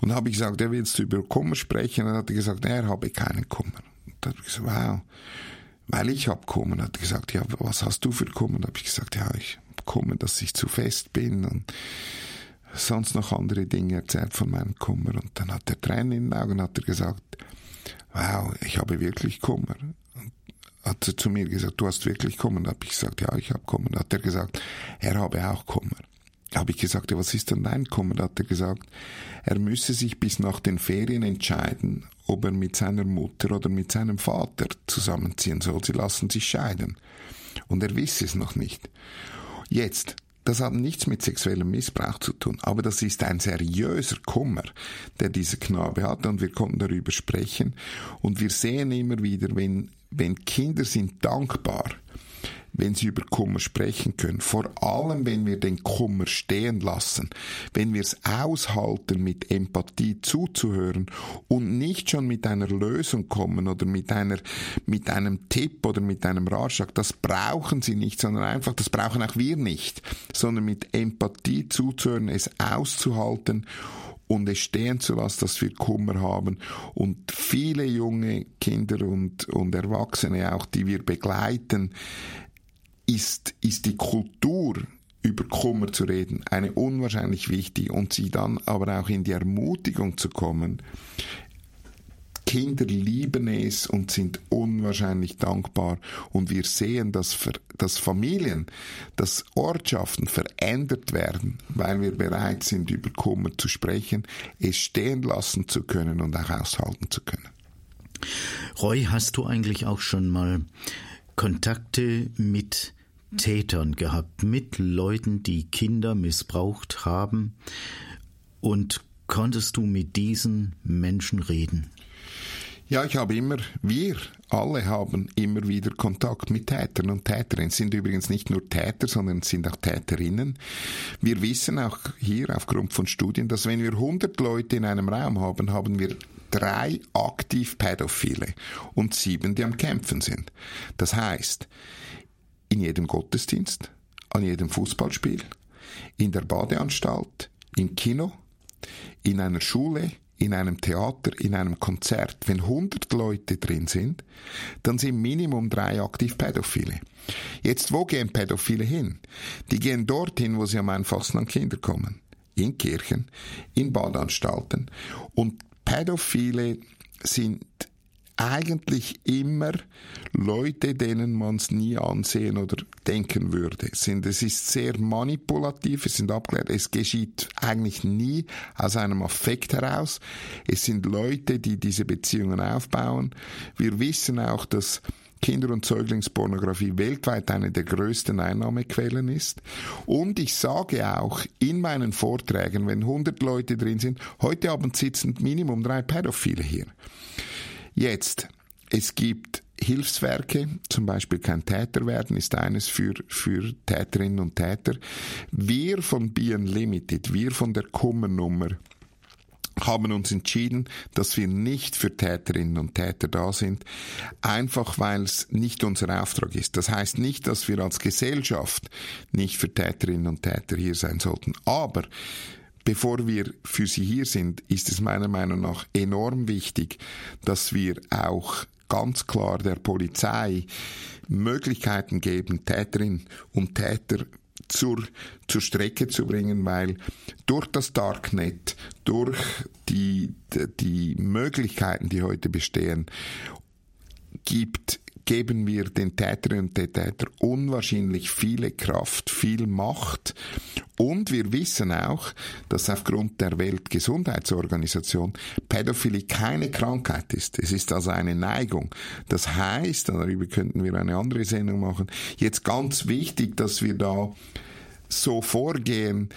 Und habe ich gesagt, er willst du über Kummer sprechen? Dann hat er gesagt, er habe keinen Kummer. Und dann habe ich gesagt, wow, weil ich habe Kummer. Und hat er gesagt, ja, was hast du für Kummer? Und habe ich gesagt, ja, ich Kummer, dass ich zu fest bin und sonst noch andere Dinge erzählt von meinem Kummer. Und dann hat er Tränen in den Augen hat er gesagt, wow, ich habe wirklich Kummer. Und hat er zu mir gesagt, du hast wirklich Kummer? Da habe ich gesagt, ja, ich habe Kummer. Da hat er gesagt, er habe auch Kummer. Da habe ich gesagt, ja, was ist denn dein Kummer? Da hat er gesagt, er müsse sich bis nach den Ferien entscheiden, ob er mit seiner Mutter oder mit seinem Vater zusammenziehen soll. Sie lassen sich scheiden. Und er wisse es noch nicht. Jetzt, das hat nichts mit sexuellem Missbrauch zu tun, aber das ist ein seriöser Kummer, der dieser Knabe hat und wir konnten darüber sprechen und wir sehen immer wieder, wenn, wenn Kinder sind dankbar, wenn sie über Kummer sprechen können. Vor allem, wenn wir den Kummer stehen lassen, wenn wir es aushalten, mit Empathie zuzuhören und nicht schon mit einer Lösung kommen oder mit einer, mit einem Tipp oder mit einem Ratschlag. Das brauchen sie nicht, sondern einfach, das brauchen auch wir nicht, sondern mit Empathie zuzuhören, es auszuhalten und es stehen zu lassen, dass wir Kummer haben. Und viele junge Kinder und, und Erwachsene auch, die wir begleiten, ist, ist die Kultur, über Kummer zu reden, eine unwahrscheinlich wichtig und sie dann aber auch in die Ermutigung zu kommen. Kinder lieben es und sind unwahrscheinlich dankbar und wir sehen, dass, dass Familien, dass Ortschaften verändert werden, weil wir bereit sind, über Kummer zu sprechen, es stehen lassen zu können und auch aushalten zu können.
Roy, hast du eigentlich auch schon mal Kontakte mit Tätern gehabt, mit Leuten, die Kinder missbraucht haben. Und konntest du mit diesen Menschen reden?
Ja, ich habe immer, wir alle haben immer wieder Kontakt mit Tätern und Täterinnen. Es sind übrigens nicht nur Täter, sondern es sind auch Täterinnen. Wir wissen auch hier aufgrund von Studien, dass wenn wir 100 Leute in einem Raum haben, haben wir drei aktiv Pädophile und sieben, die am Kämpfen sind. Das heißt, in jedem Gottesdienst, an jedem Fußballspiel, in der Badeanstalt, im Kino, in einer Schule, in einem Theater, in einem Konzert, wenn 100 Leute drin sind, dann sind Minimum drei aktiv Pädophile. Jetzt, wo gehen Pädophile hin? Die gehen dorthin, wo sie am einfachsten an Kinder kommen. In Kirchen, in Badanstalten. Und Pädophile sind eigentlich immer Leute, denen man es nie ansehen oder denken würde. Sind, es ist sehr manipulativ, es sind abgeklärt, es geschieht eigentlich nie aus einem Affekt heraus. Es sind Leute, die diese Beziehungen aufbauen. Wir wissen auch, dass Kinder- und Säuglingspornografie weltweit eine der größten Einnahmequellen ist. Und ich sage auch in meinen Vorträgen, wenn 100 Leute drin sind, heute Abend sitzen Minimum drei Pädophile hier. Jetzt, es gibt Hilfswerke, zum Beispiel kein Täter werden, ist eines für, für Täterinnen und Täter. Wir von Be Unlimited, wir von der Kummernummer, haben uns entschieden, dass wir nicht für Täterinnen und Täter da sind, einfach weil es nicht unser Auftrag ist. Das heißt nicht, dass wir als Gesellschaft nicht für Täterinnen und Täter hier sein sollten, aber bevor wir für sie hier sind, ist es meiner Meinung nach enorm wichtig, dass wir auch ganz klar der Polizei Möglichkeiten geben, Täterinnen und Täter zur, zur Strecke zu bringen, weil durch das Darknet, durch die, die Möglichkeiten, die heute bestehen, gibt geben wir den Täterinnen und den Tätern unwahrscheinlich viele Kraft, viel Macht und wir wissen auch, dass aufgrund der Weltgesundheitsorganisation Pädophilie keine Krankheit ist. Es ist also eine Neigung. Das heißt, darüber könnten wir eine andere Sendung machen, jetzt ganz wichtig, dass wir da so vorgehen,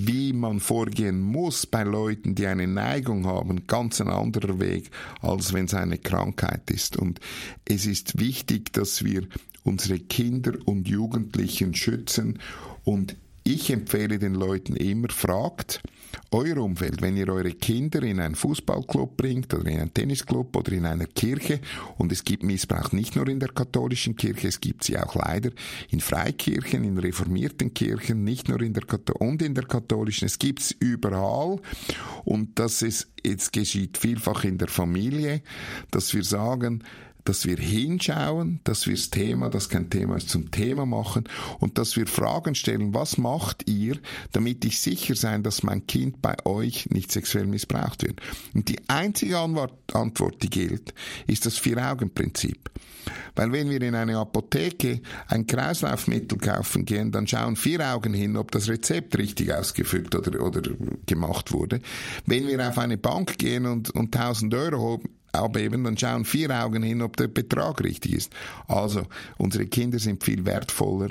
wie man vorgehen muss bei Leuten, die eine Neigung haben, ganz ein anderer Weg, als wenn es eine Krankheit ist. Und es ist wichtig, dass wir unsere Kinder und Jugendlichen schützen und ich empfehle den Leuten immer, fragt euer Umfeld, wenn ihr eure Kinder in einen Fußballclub bringt oder in einen Tennisclub oder in einer Kirche und es gibt Missbrauch nicht nur in der katholischen Kirche, es gibt sie auch leider in Freikirchen, in reformierten Kirchen, nicht nur in der Kath und in der katholischen, es gibt's überall. Und das ist, es geschieht vielfach in der Familie, dass wir sagen, dass wir hinschauen, dass wir das Thema, das kein Thema ist, zum Thema machen und dass wir Fragen stellen, was macht ihr, damit ich sicher sein, dass mein Kind bei euch nicht sexuell missbraucht wird. Und die einzige Antwort, die gilt, ist das Vier-Augen-Prinzip. Weil wenn wir in eine Apotheke ein Kreislaufmittel kaufen gehen, dann schauen vier Augen hin, ob das Rezept richtig ausgefüllt oder, oder gemacht wurde. Wenn wir auf eine Bank gehen und, und 1000 Euro abheben, dann schauen vier Augen hin, ob der Betrag richtig ist. Also, unsere Kinder sind viel wertvoller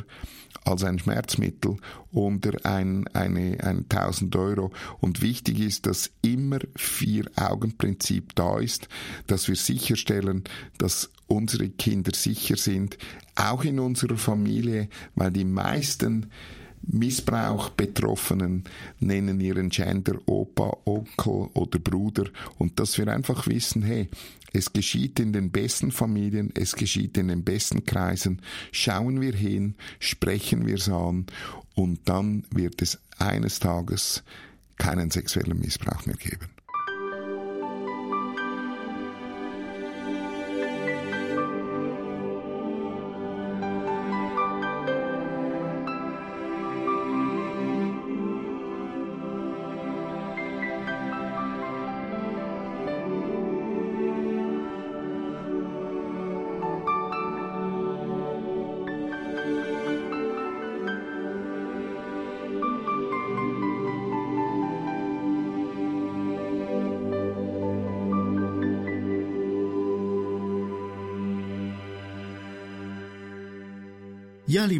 als ein Schmerzmittel oder ein, eine, ein 1000 Euro. Und wichtig ist, dass immer Vier-Augen-Prinzip da ist, dass wir sicherstellen, dass unsere Kinder sicher sind, auch in unserer Familie, weil die meisten Missbrauch Betroffenen nennen ihren Gender Opa, Onkel oder Bruder und dass wir einfach wissen, hey, es geschieht in den besten Familien, es geschieht in den besten Kreisen, schauen wir hin, sprechen wir es an und dann wird es eines Tages keinen sexuellen Missbrauch mehr geben.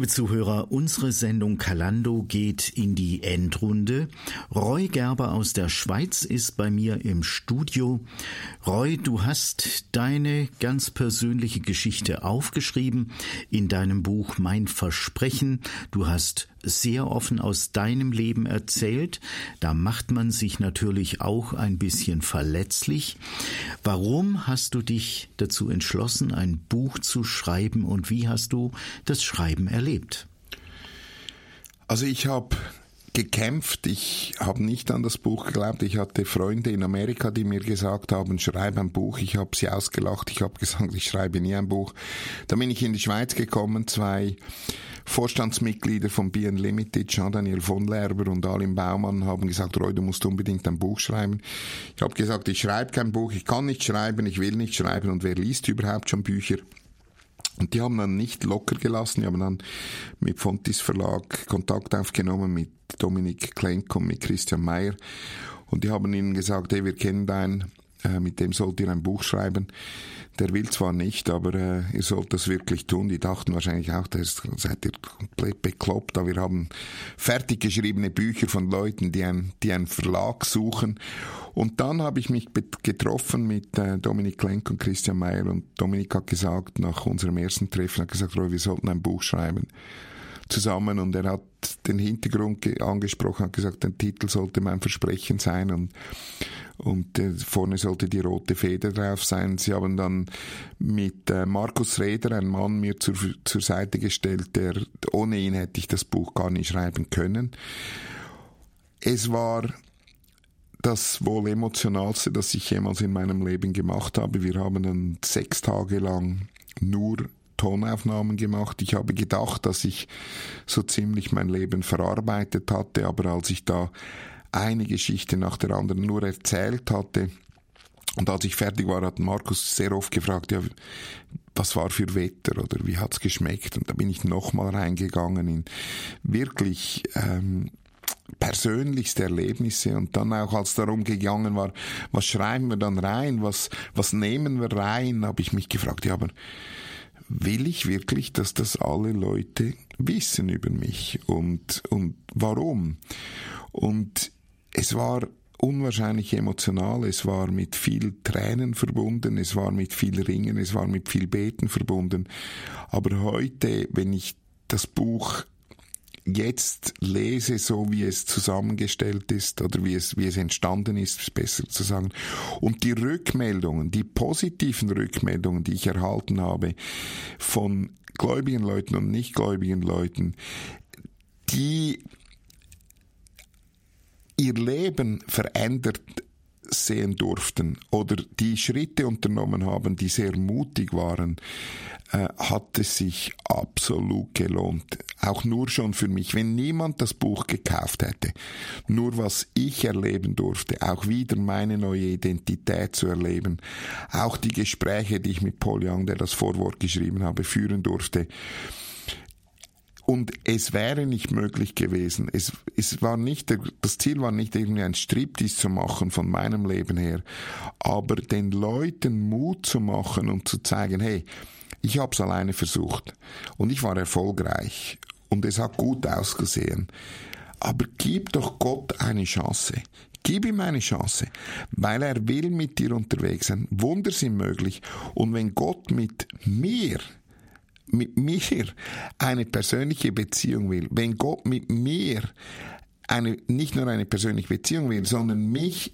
Liebe Zuhörer, unsere Sendung Kalando geht in die Endrunde. Roy Gerber aus der Schweiz ist bei mir im Studio. Roy, du hast deine ganz persönliche Geschichte aufgeschrieben in deinem Buch Mein Versprechen. Du hast sehr offen aus deinem Leben erzählt. Da macht man sich natürlich auch ein bisschen verletzlich. Warum hast du dich dazu entschlossen, ein Buch zu schreiben und wie hast du das Schreiben erlebt?
Also ich habe gekämpft. Ich habe nicht an das Buch geglaubt. Ich hatte Freunde in Amerika, die mir gesagt haben, schreib ein Buch. Ich habe sie ausgelacht. Ich habe gesagt, ich schreibe nie ein Buch. Dann bin ich in die Schweiz gekommen. Zwei Vorstandsmitglieder von BN Limited, Jean-Daniel von Lerber und Alim Baumann, haben gesagt, Roy, du musst unbedingt ein Buch schreiben. Ich habe gesagt, ich schreibe kein Buch, ich kann nicht schreiben, ich will nicht schreiben und wer liest überhaupt schon Bücher? Und die haben dann nicht locker gelassen, die haben dann mit Fontis Verlag Kontakt aufgenommen mit Dominik Klenk und mit Christian Mayer. Und die haben ihnen gesagt, hey, wir kennen deinen, äh, mit dem sollt ihr ein Buch schreiben. Der will zwar nicht, aber äh, ihr sollt das wirklich tun. Die dachten wahrscheinlich auch, das seid ihr komplett bekloppt, aber wir haben fertig geschriebene Bücher von Leuten, die, ein, die einen Verlag suchen. Und dann habe ich mich getroffen mit äh, Dominik Klenk und Christian Mayer und Dominik hat gesagt, nach unserem ersten Treffen, hat gesagt, Roy, wir sollten ein Buch schreiben zusammen und er hat den Hintergrund angesprochen, hat gesagt, der Titel sollte mein Versprechen sein und und äh, vorne sollte die rote Feder drauf sein. Sie haben dann mit äh, Markus Reder einen Mann mir zur, zur Seite gestellt, der ohne ihn hätte ich das Buch gar nicht schreiben können. Es war das wohl emotionalste, das ich jemals in meinem Leben gemacht habe. Wir haben dann sechs Tage lang nur Tonaufnahmen gemacht. Ich habe gedacht, dass ich so ziemlich mein Leben verarbeitet hatte, aber als ich da eine Geschichte nach der anderen nur erzählt hatte, und als ich fertig war, hat Markus sehr oft gefragt, ja, was war für Wetter oder wie hat's geschmeckt? Und da bin ich nochmal reingegangen in wirklich ähm, persönlichste Erlebnisse und dann auch als darum gegangen war, was schreiben wir dann rein, was was nehmen wir rein, habe ich mich gefragt, ja, aber will ich wirklich, dass das alle Leute wissen über mich und, und warum? Und es war unwahrscheinlich emotional, es war mit viel Tränen verbunden, es war mit viel Ringen, es war mit viel Beten verbunden. Aber heute, wenn ich das Buch jetzt lese, so wie es zusammengestellt ist oder wie es, wie es entstanden ist, ist besser zu sagen. Und die Rückmeldungen, die positiven Rückmeldungen, die ich erhalten habe von gläubigen Leuten und nichtgläubigen Leuten, die ihr Leben verändert sehen durften oder die Schritte unternommen haben, die sehr mutig waren, äh, hat es sich absolut gelohnt. Auch nur schon für mich. Wenn niemand das Buch gekauft hätte, nur was ich erleben durfte, auch wieder meine neue Identität zu erleben, auch die Gespräche, die ich mit Paul Young, der das Vorwort geschrieben habe, führen durfte, und es wäre nicht möglich gewesen. Es, es war nicht, das Ziel war nicht irgendwie ein Striptease zu machen von meinem Leben her, aber den Leuten Mut zu machen und zu zeigen, hey, ich habe es alleine versucht und ich war erfolgreich und es hat gut ausgesehen. Aber gib doch Gott eine Chance. Gib ihm eine Chance, weil er will mit dir unterwegs sein. Wunder sind möglich. Und wenn Gott mit mir mit mir eine persönliche Beziehung will, wenn Gott mit mir eine, nicht nur eine persönliche Beziehung will, sondern mich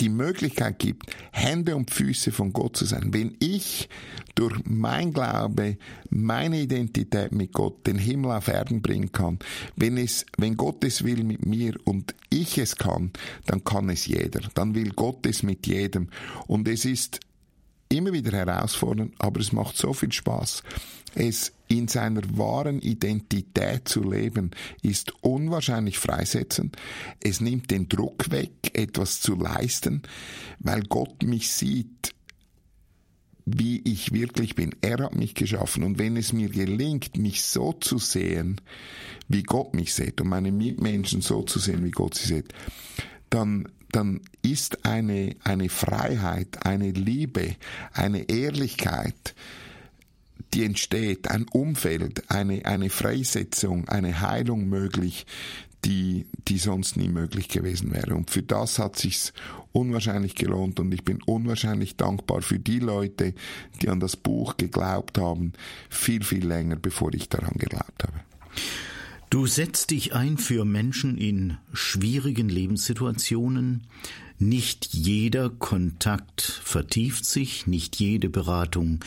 die Möglichkeit gibt, Hände und Füße von Gott zu sein. Wenn ich durch mein Glaube, meine Identität mit Gott den Himmel auf Erden bringen kann, wenn es, wenn Gott es will mit mir und ich es kann, dann kann es jeder. Dann will Gott es mit jedem. Und es ist immer wieder herausfordernd, aber es macht so viel Spaß. Es in seiner wahren Identität zu leben, ist unwahrscheinlich freisetzend. Es nimmt den Druck weg, etwas zu leisten, weil Gott mich sieht, wie ich wirklich bin. Er hat mich geschaffen und wenn es mir gelingt, mich so zu sehen, wie Gott mich sieht und meine Mitmenschen so zu sehen, wie Gott sie sieht, dann dann ist eine, eine Freiheit, eine Liebe, eine Ehrlichkeit, die entsteht, ein Umfeld, eine, eine Freisetzung, eine Heilung möglich, die, die sonst nie möglich gewesen wäre. Und für das hat sich's unwahrscheinlich gelohnt und ich bin unwahrscheinlich dankbar für die Leute, die an das Buch geglaubt haben, viel, viel länger, bevor ich daran geglaubt habe.
Du setzt dich ein für Menschen in schwierigen Lebenssituationen. Nicht jeder Kontakt vertieft sich, nicht jede Beratung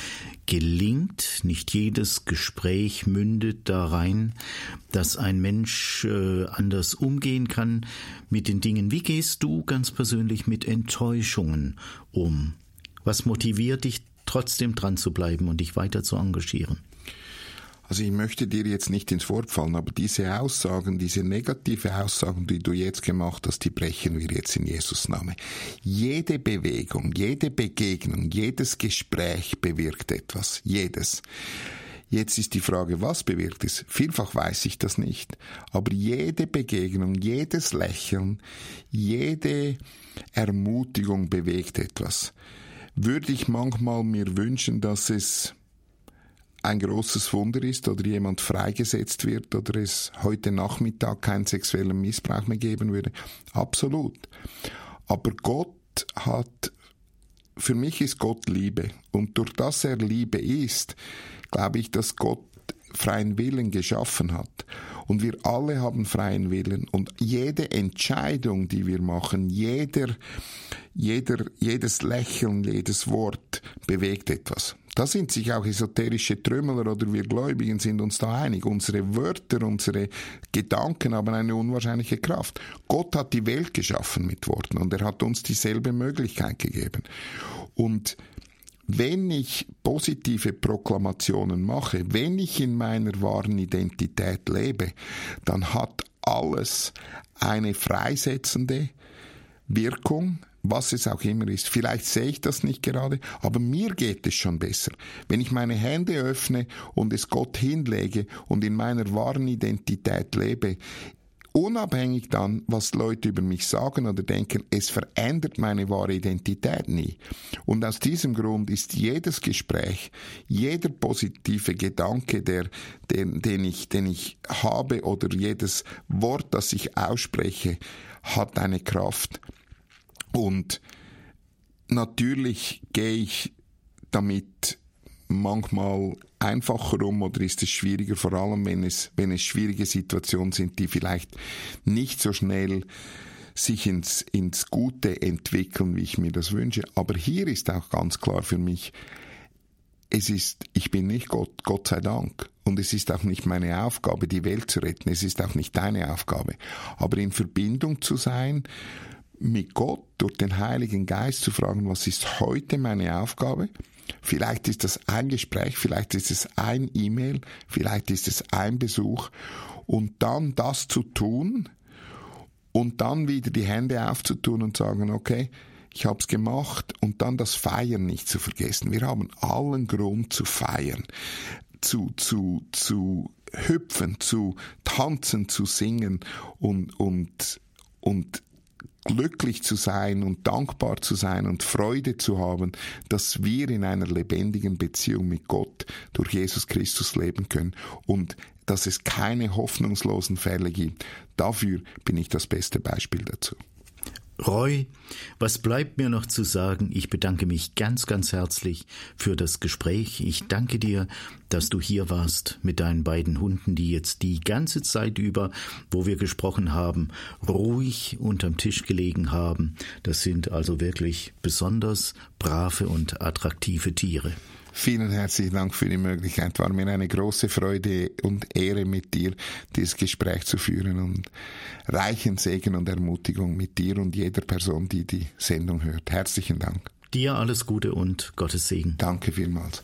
gelingt, nicht jedes Gespräch mündet da rein, dass ein Mensch äh, anders umgehen kann mit den Dingen. Wie gehst du ganz persönlich mit Enttäuschungen um? Was motiviert dich trotzdem dran zu bleiben und dich weiter zu engagieren?
Also ich möchte dir jetzt nicht ins Wort fallen, aber diese Aussagen, diese negative Aussagen, die du jetzt gemacht hast, die brechen wir jetzt in Jesus Name. Jede Bewegung, jede Begegnung, jedes Gespräch bewirkt etwas. Jedes. Jetzt ist die Frage, was bewirkt es? Vielfach weiß ich das nicht. Aber jede Begegnung, jedes Lächeln, jede Ermutigung bewegt etwas. Würde ich manchmal mir wünschen, dass es ein großes Wunder ist oder jemand freigesetzt wird oder es heute Nachmittag keinen sexuellen Missbrauch mehr geben würde. Absolut. Aber Gott hat, für mich ist Gott Liebe. Und durch das er Liebe ist, glaube ich, dass Gott freien Willen geschaffen hat. Und wir alle haben freien Willen. Und jede Entscheidung, die wir machen, jeder, jeder, jedes Lächeln, jedes Wort bewegt etwas. Da sind sich auch esoterische Trümmler oder wir Gläubigen sind uns da einig. Unsere Wörter, unsere Gedanken haben eine unwahrscheinliche Kraft. Gott hat die Welt geschaffen mit Worten und er hat uns dieselbe Möglichkeit gegeben. Und wenn ich positive Proklamationen mache, wenn ich in meiner wahren Identität lebe, dann hat alles eine freisetzende Wirkung, was es auch immer ist. Vielleicht sehe ich das nicht gerade, aber mir geht es schon besser. Wenn ich meine Hände öffne und es Gott hinlege und in meiner wahren Identität lebe, unabhängig dann, was Leute über mich sagen oder denken, es verändert meine wahre Identität nie. Und aus diesem Grund ist jedes Gespräch, jeder positive Gedanke, der, den, den, ich, den ich habe oder jedes Wort, das ich ausspreche, hat eine Kraft. Und natürlich gehe ich damit manchmal einfacher um oder ist es schwieriger, vor allem wenn es, wenn es schwierige Situationen sind, die vielleicht nicht so schnell sich ins, ins Gute entwickeln, wie ich mir das wünsche. Aber hier ist auch ganz klar für mich, es ist, ich bin nicht Gott, Gott sei Dank. Und es ist auch nicht meine Aufgabe, die Welt zu retten. Es ist auch nicht deine Aufgabe. Aber in Verbindung zu sein mit Gott durch den Heiligen Geist zu fragen, was ist heute meine Aufgabe? Vielleicht ist das ein Gespräch, vielleicht ist es ein E-Mail, vielleicht ist es ein Besuch und dann das zu tun und dann wieder die Hände aufzutun und sagen, okay, ich habe es gemacht und dann das Feiern nicht zu vergessen. Wir haben allen Grund zu feiern, zu, zu, zu hüpfen, zu tanzen, zu singen und, und, und glücklich zu sein und dankbar zu sein und Freude zu haben, dass wir in einer lebendigen Beziehung mit Gott durch Jesus Christus leben können und dass es keine hoffnungslosen Fälle gibt. Dafür bin ich das beste Beispiel dazu.
Roy, was bleibt mir noch zu sagen? Ich bedanke mich ganz, ganz herzlich für das Gespräch. Ich danke dir, dass du hier warst mit deinen beiden Hunden, die jetzt die ganze Zeit über, wo wir gesprochen haben, ruhig unterm Tisch gelegen haben. Das sind also wirklich besonders brave und attraktive Tiere.
Vielen herzlichen Dank für die Möglichkeit. War mir eine große Freude und Ehre mit dir, dieses Gespräch zu führen und reichen Segen und Ermutigung mit dir und jeder Person, die die Sendung hört. Herzlichen Dank.
Dir alles Gute und Gottes Segen.
Danke vielmals.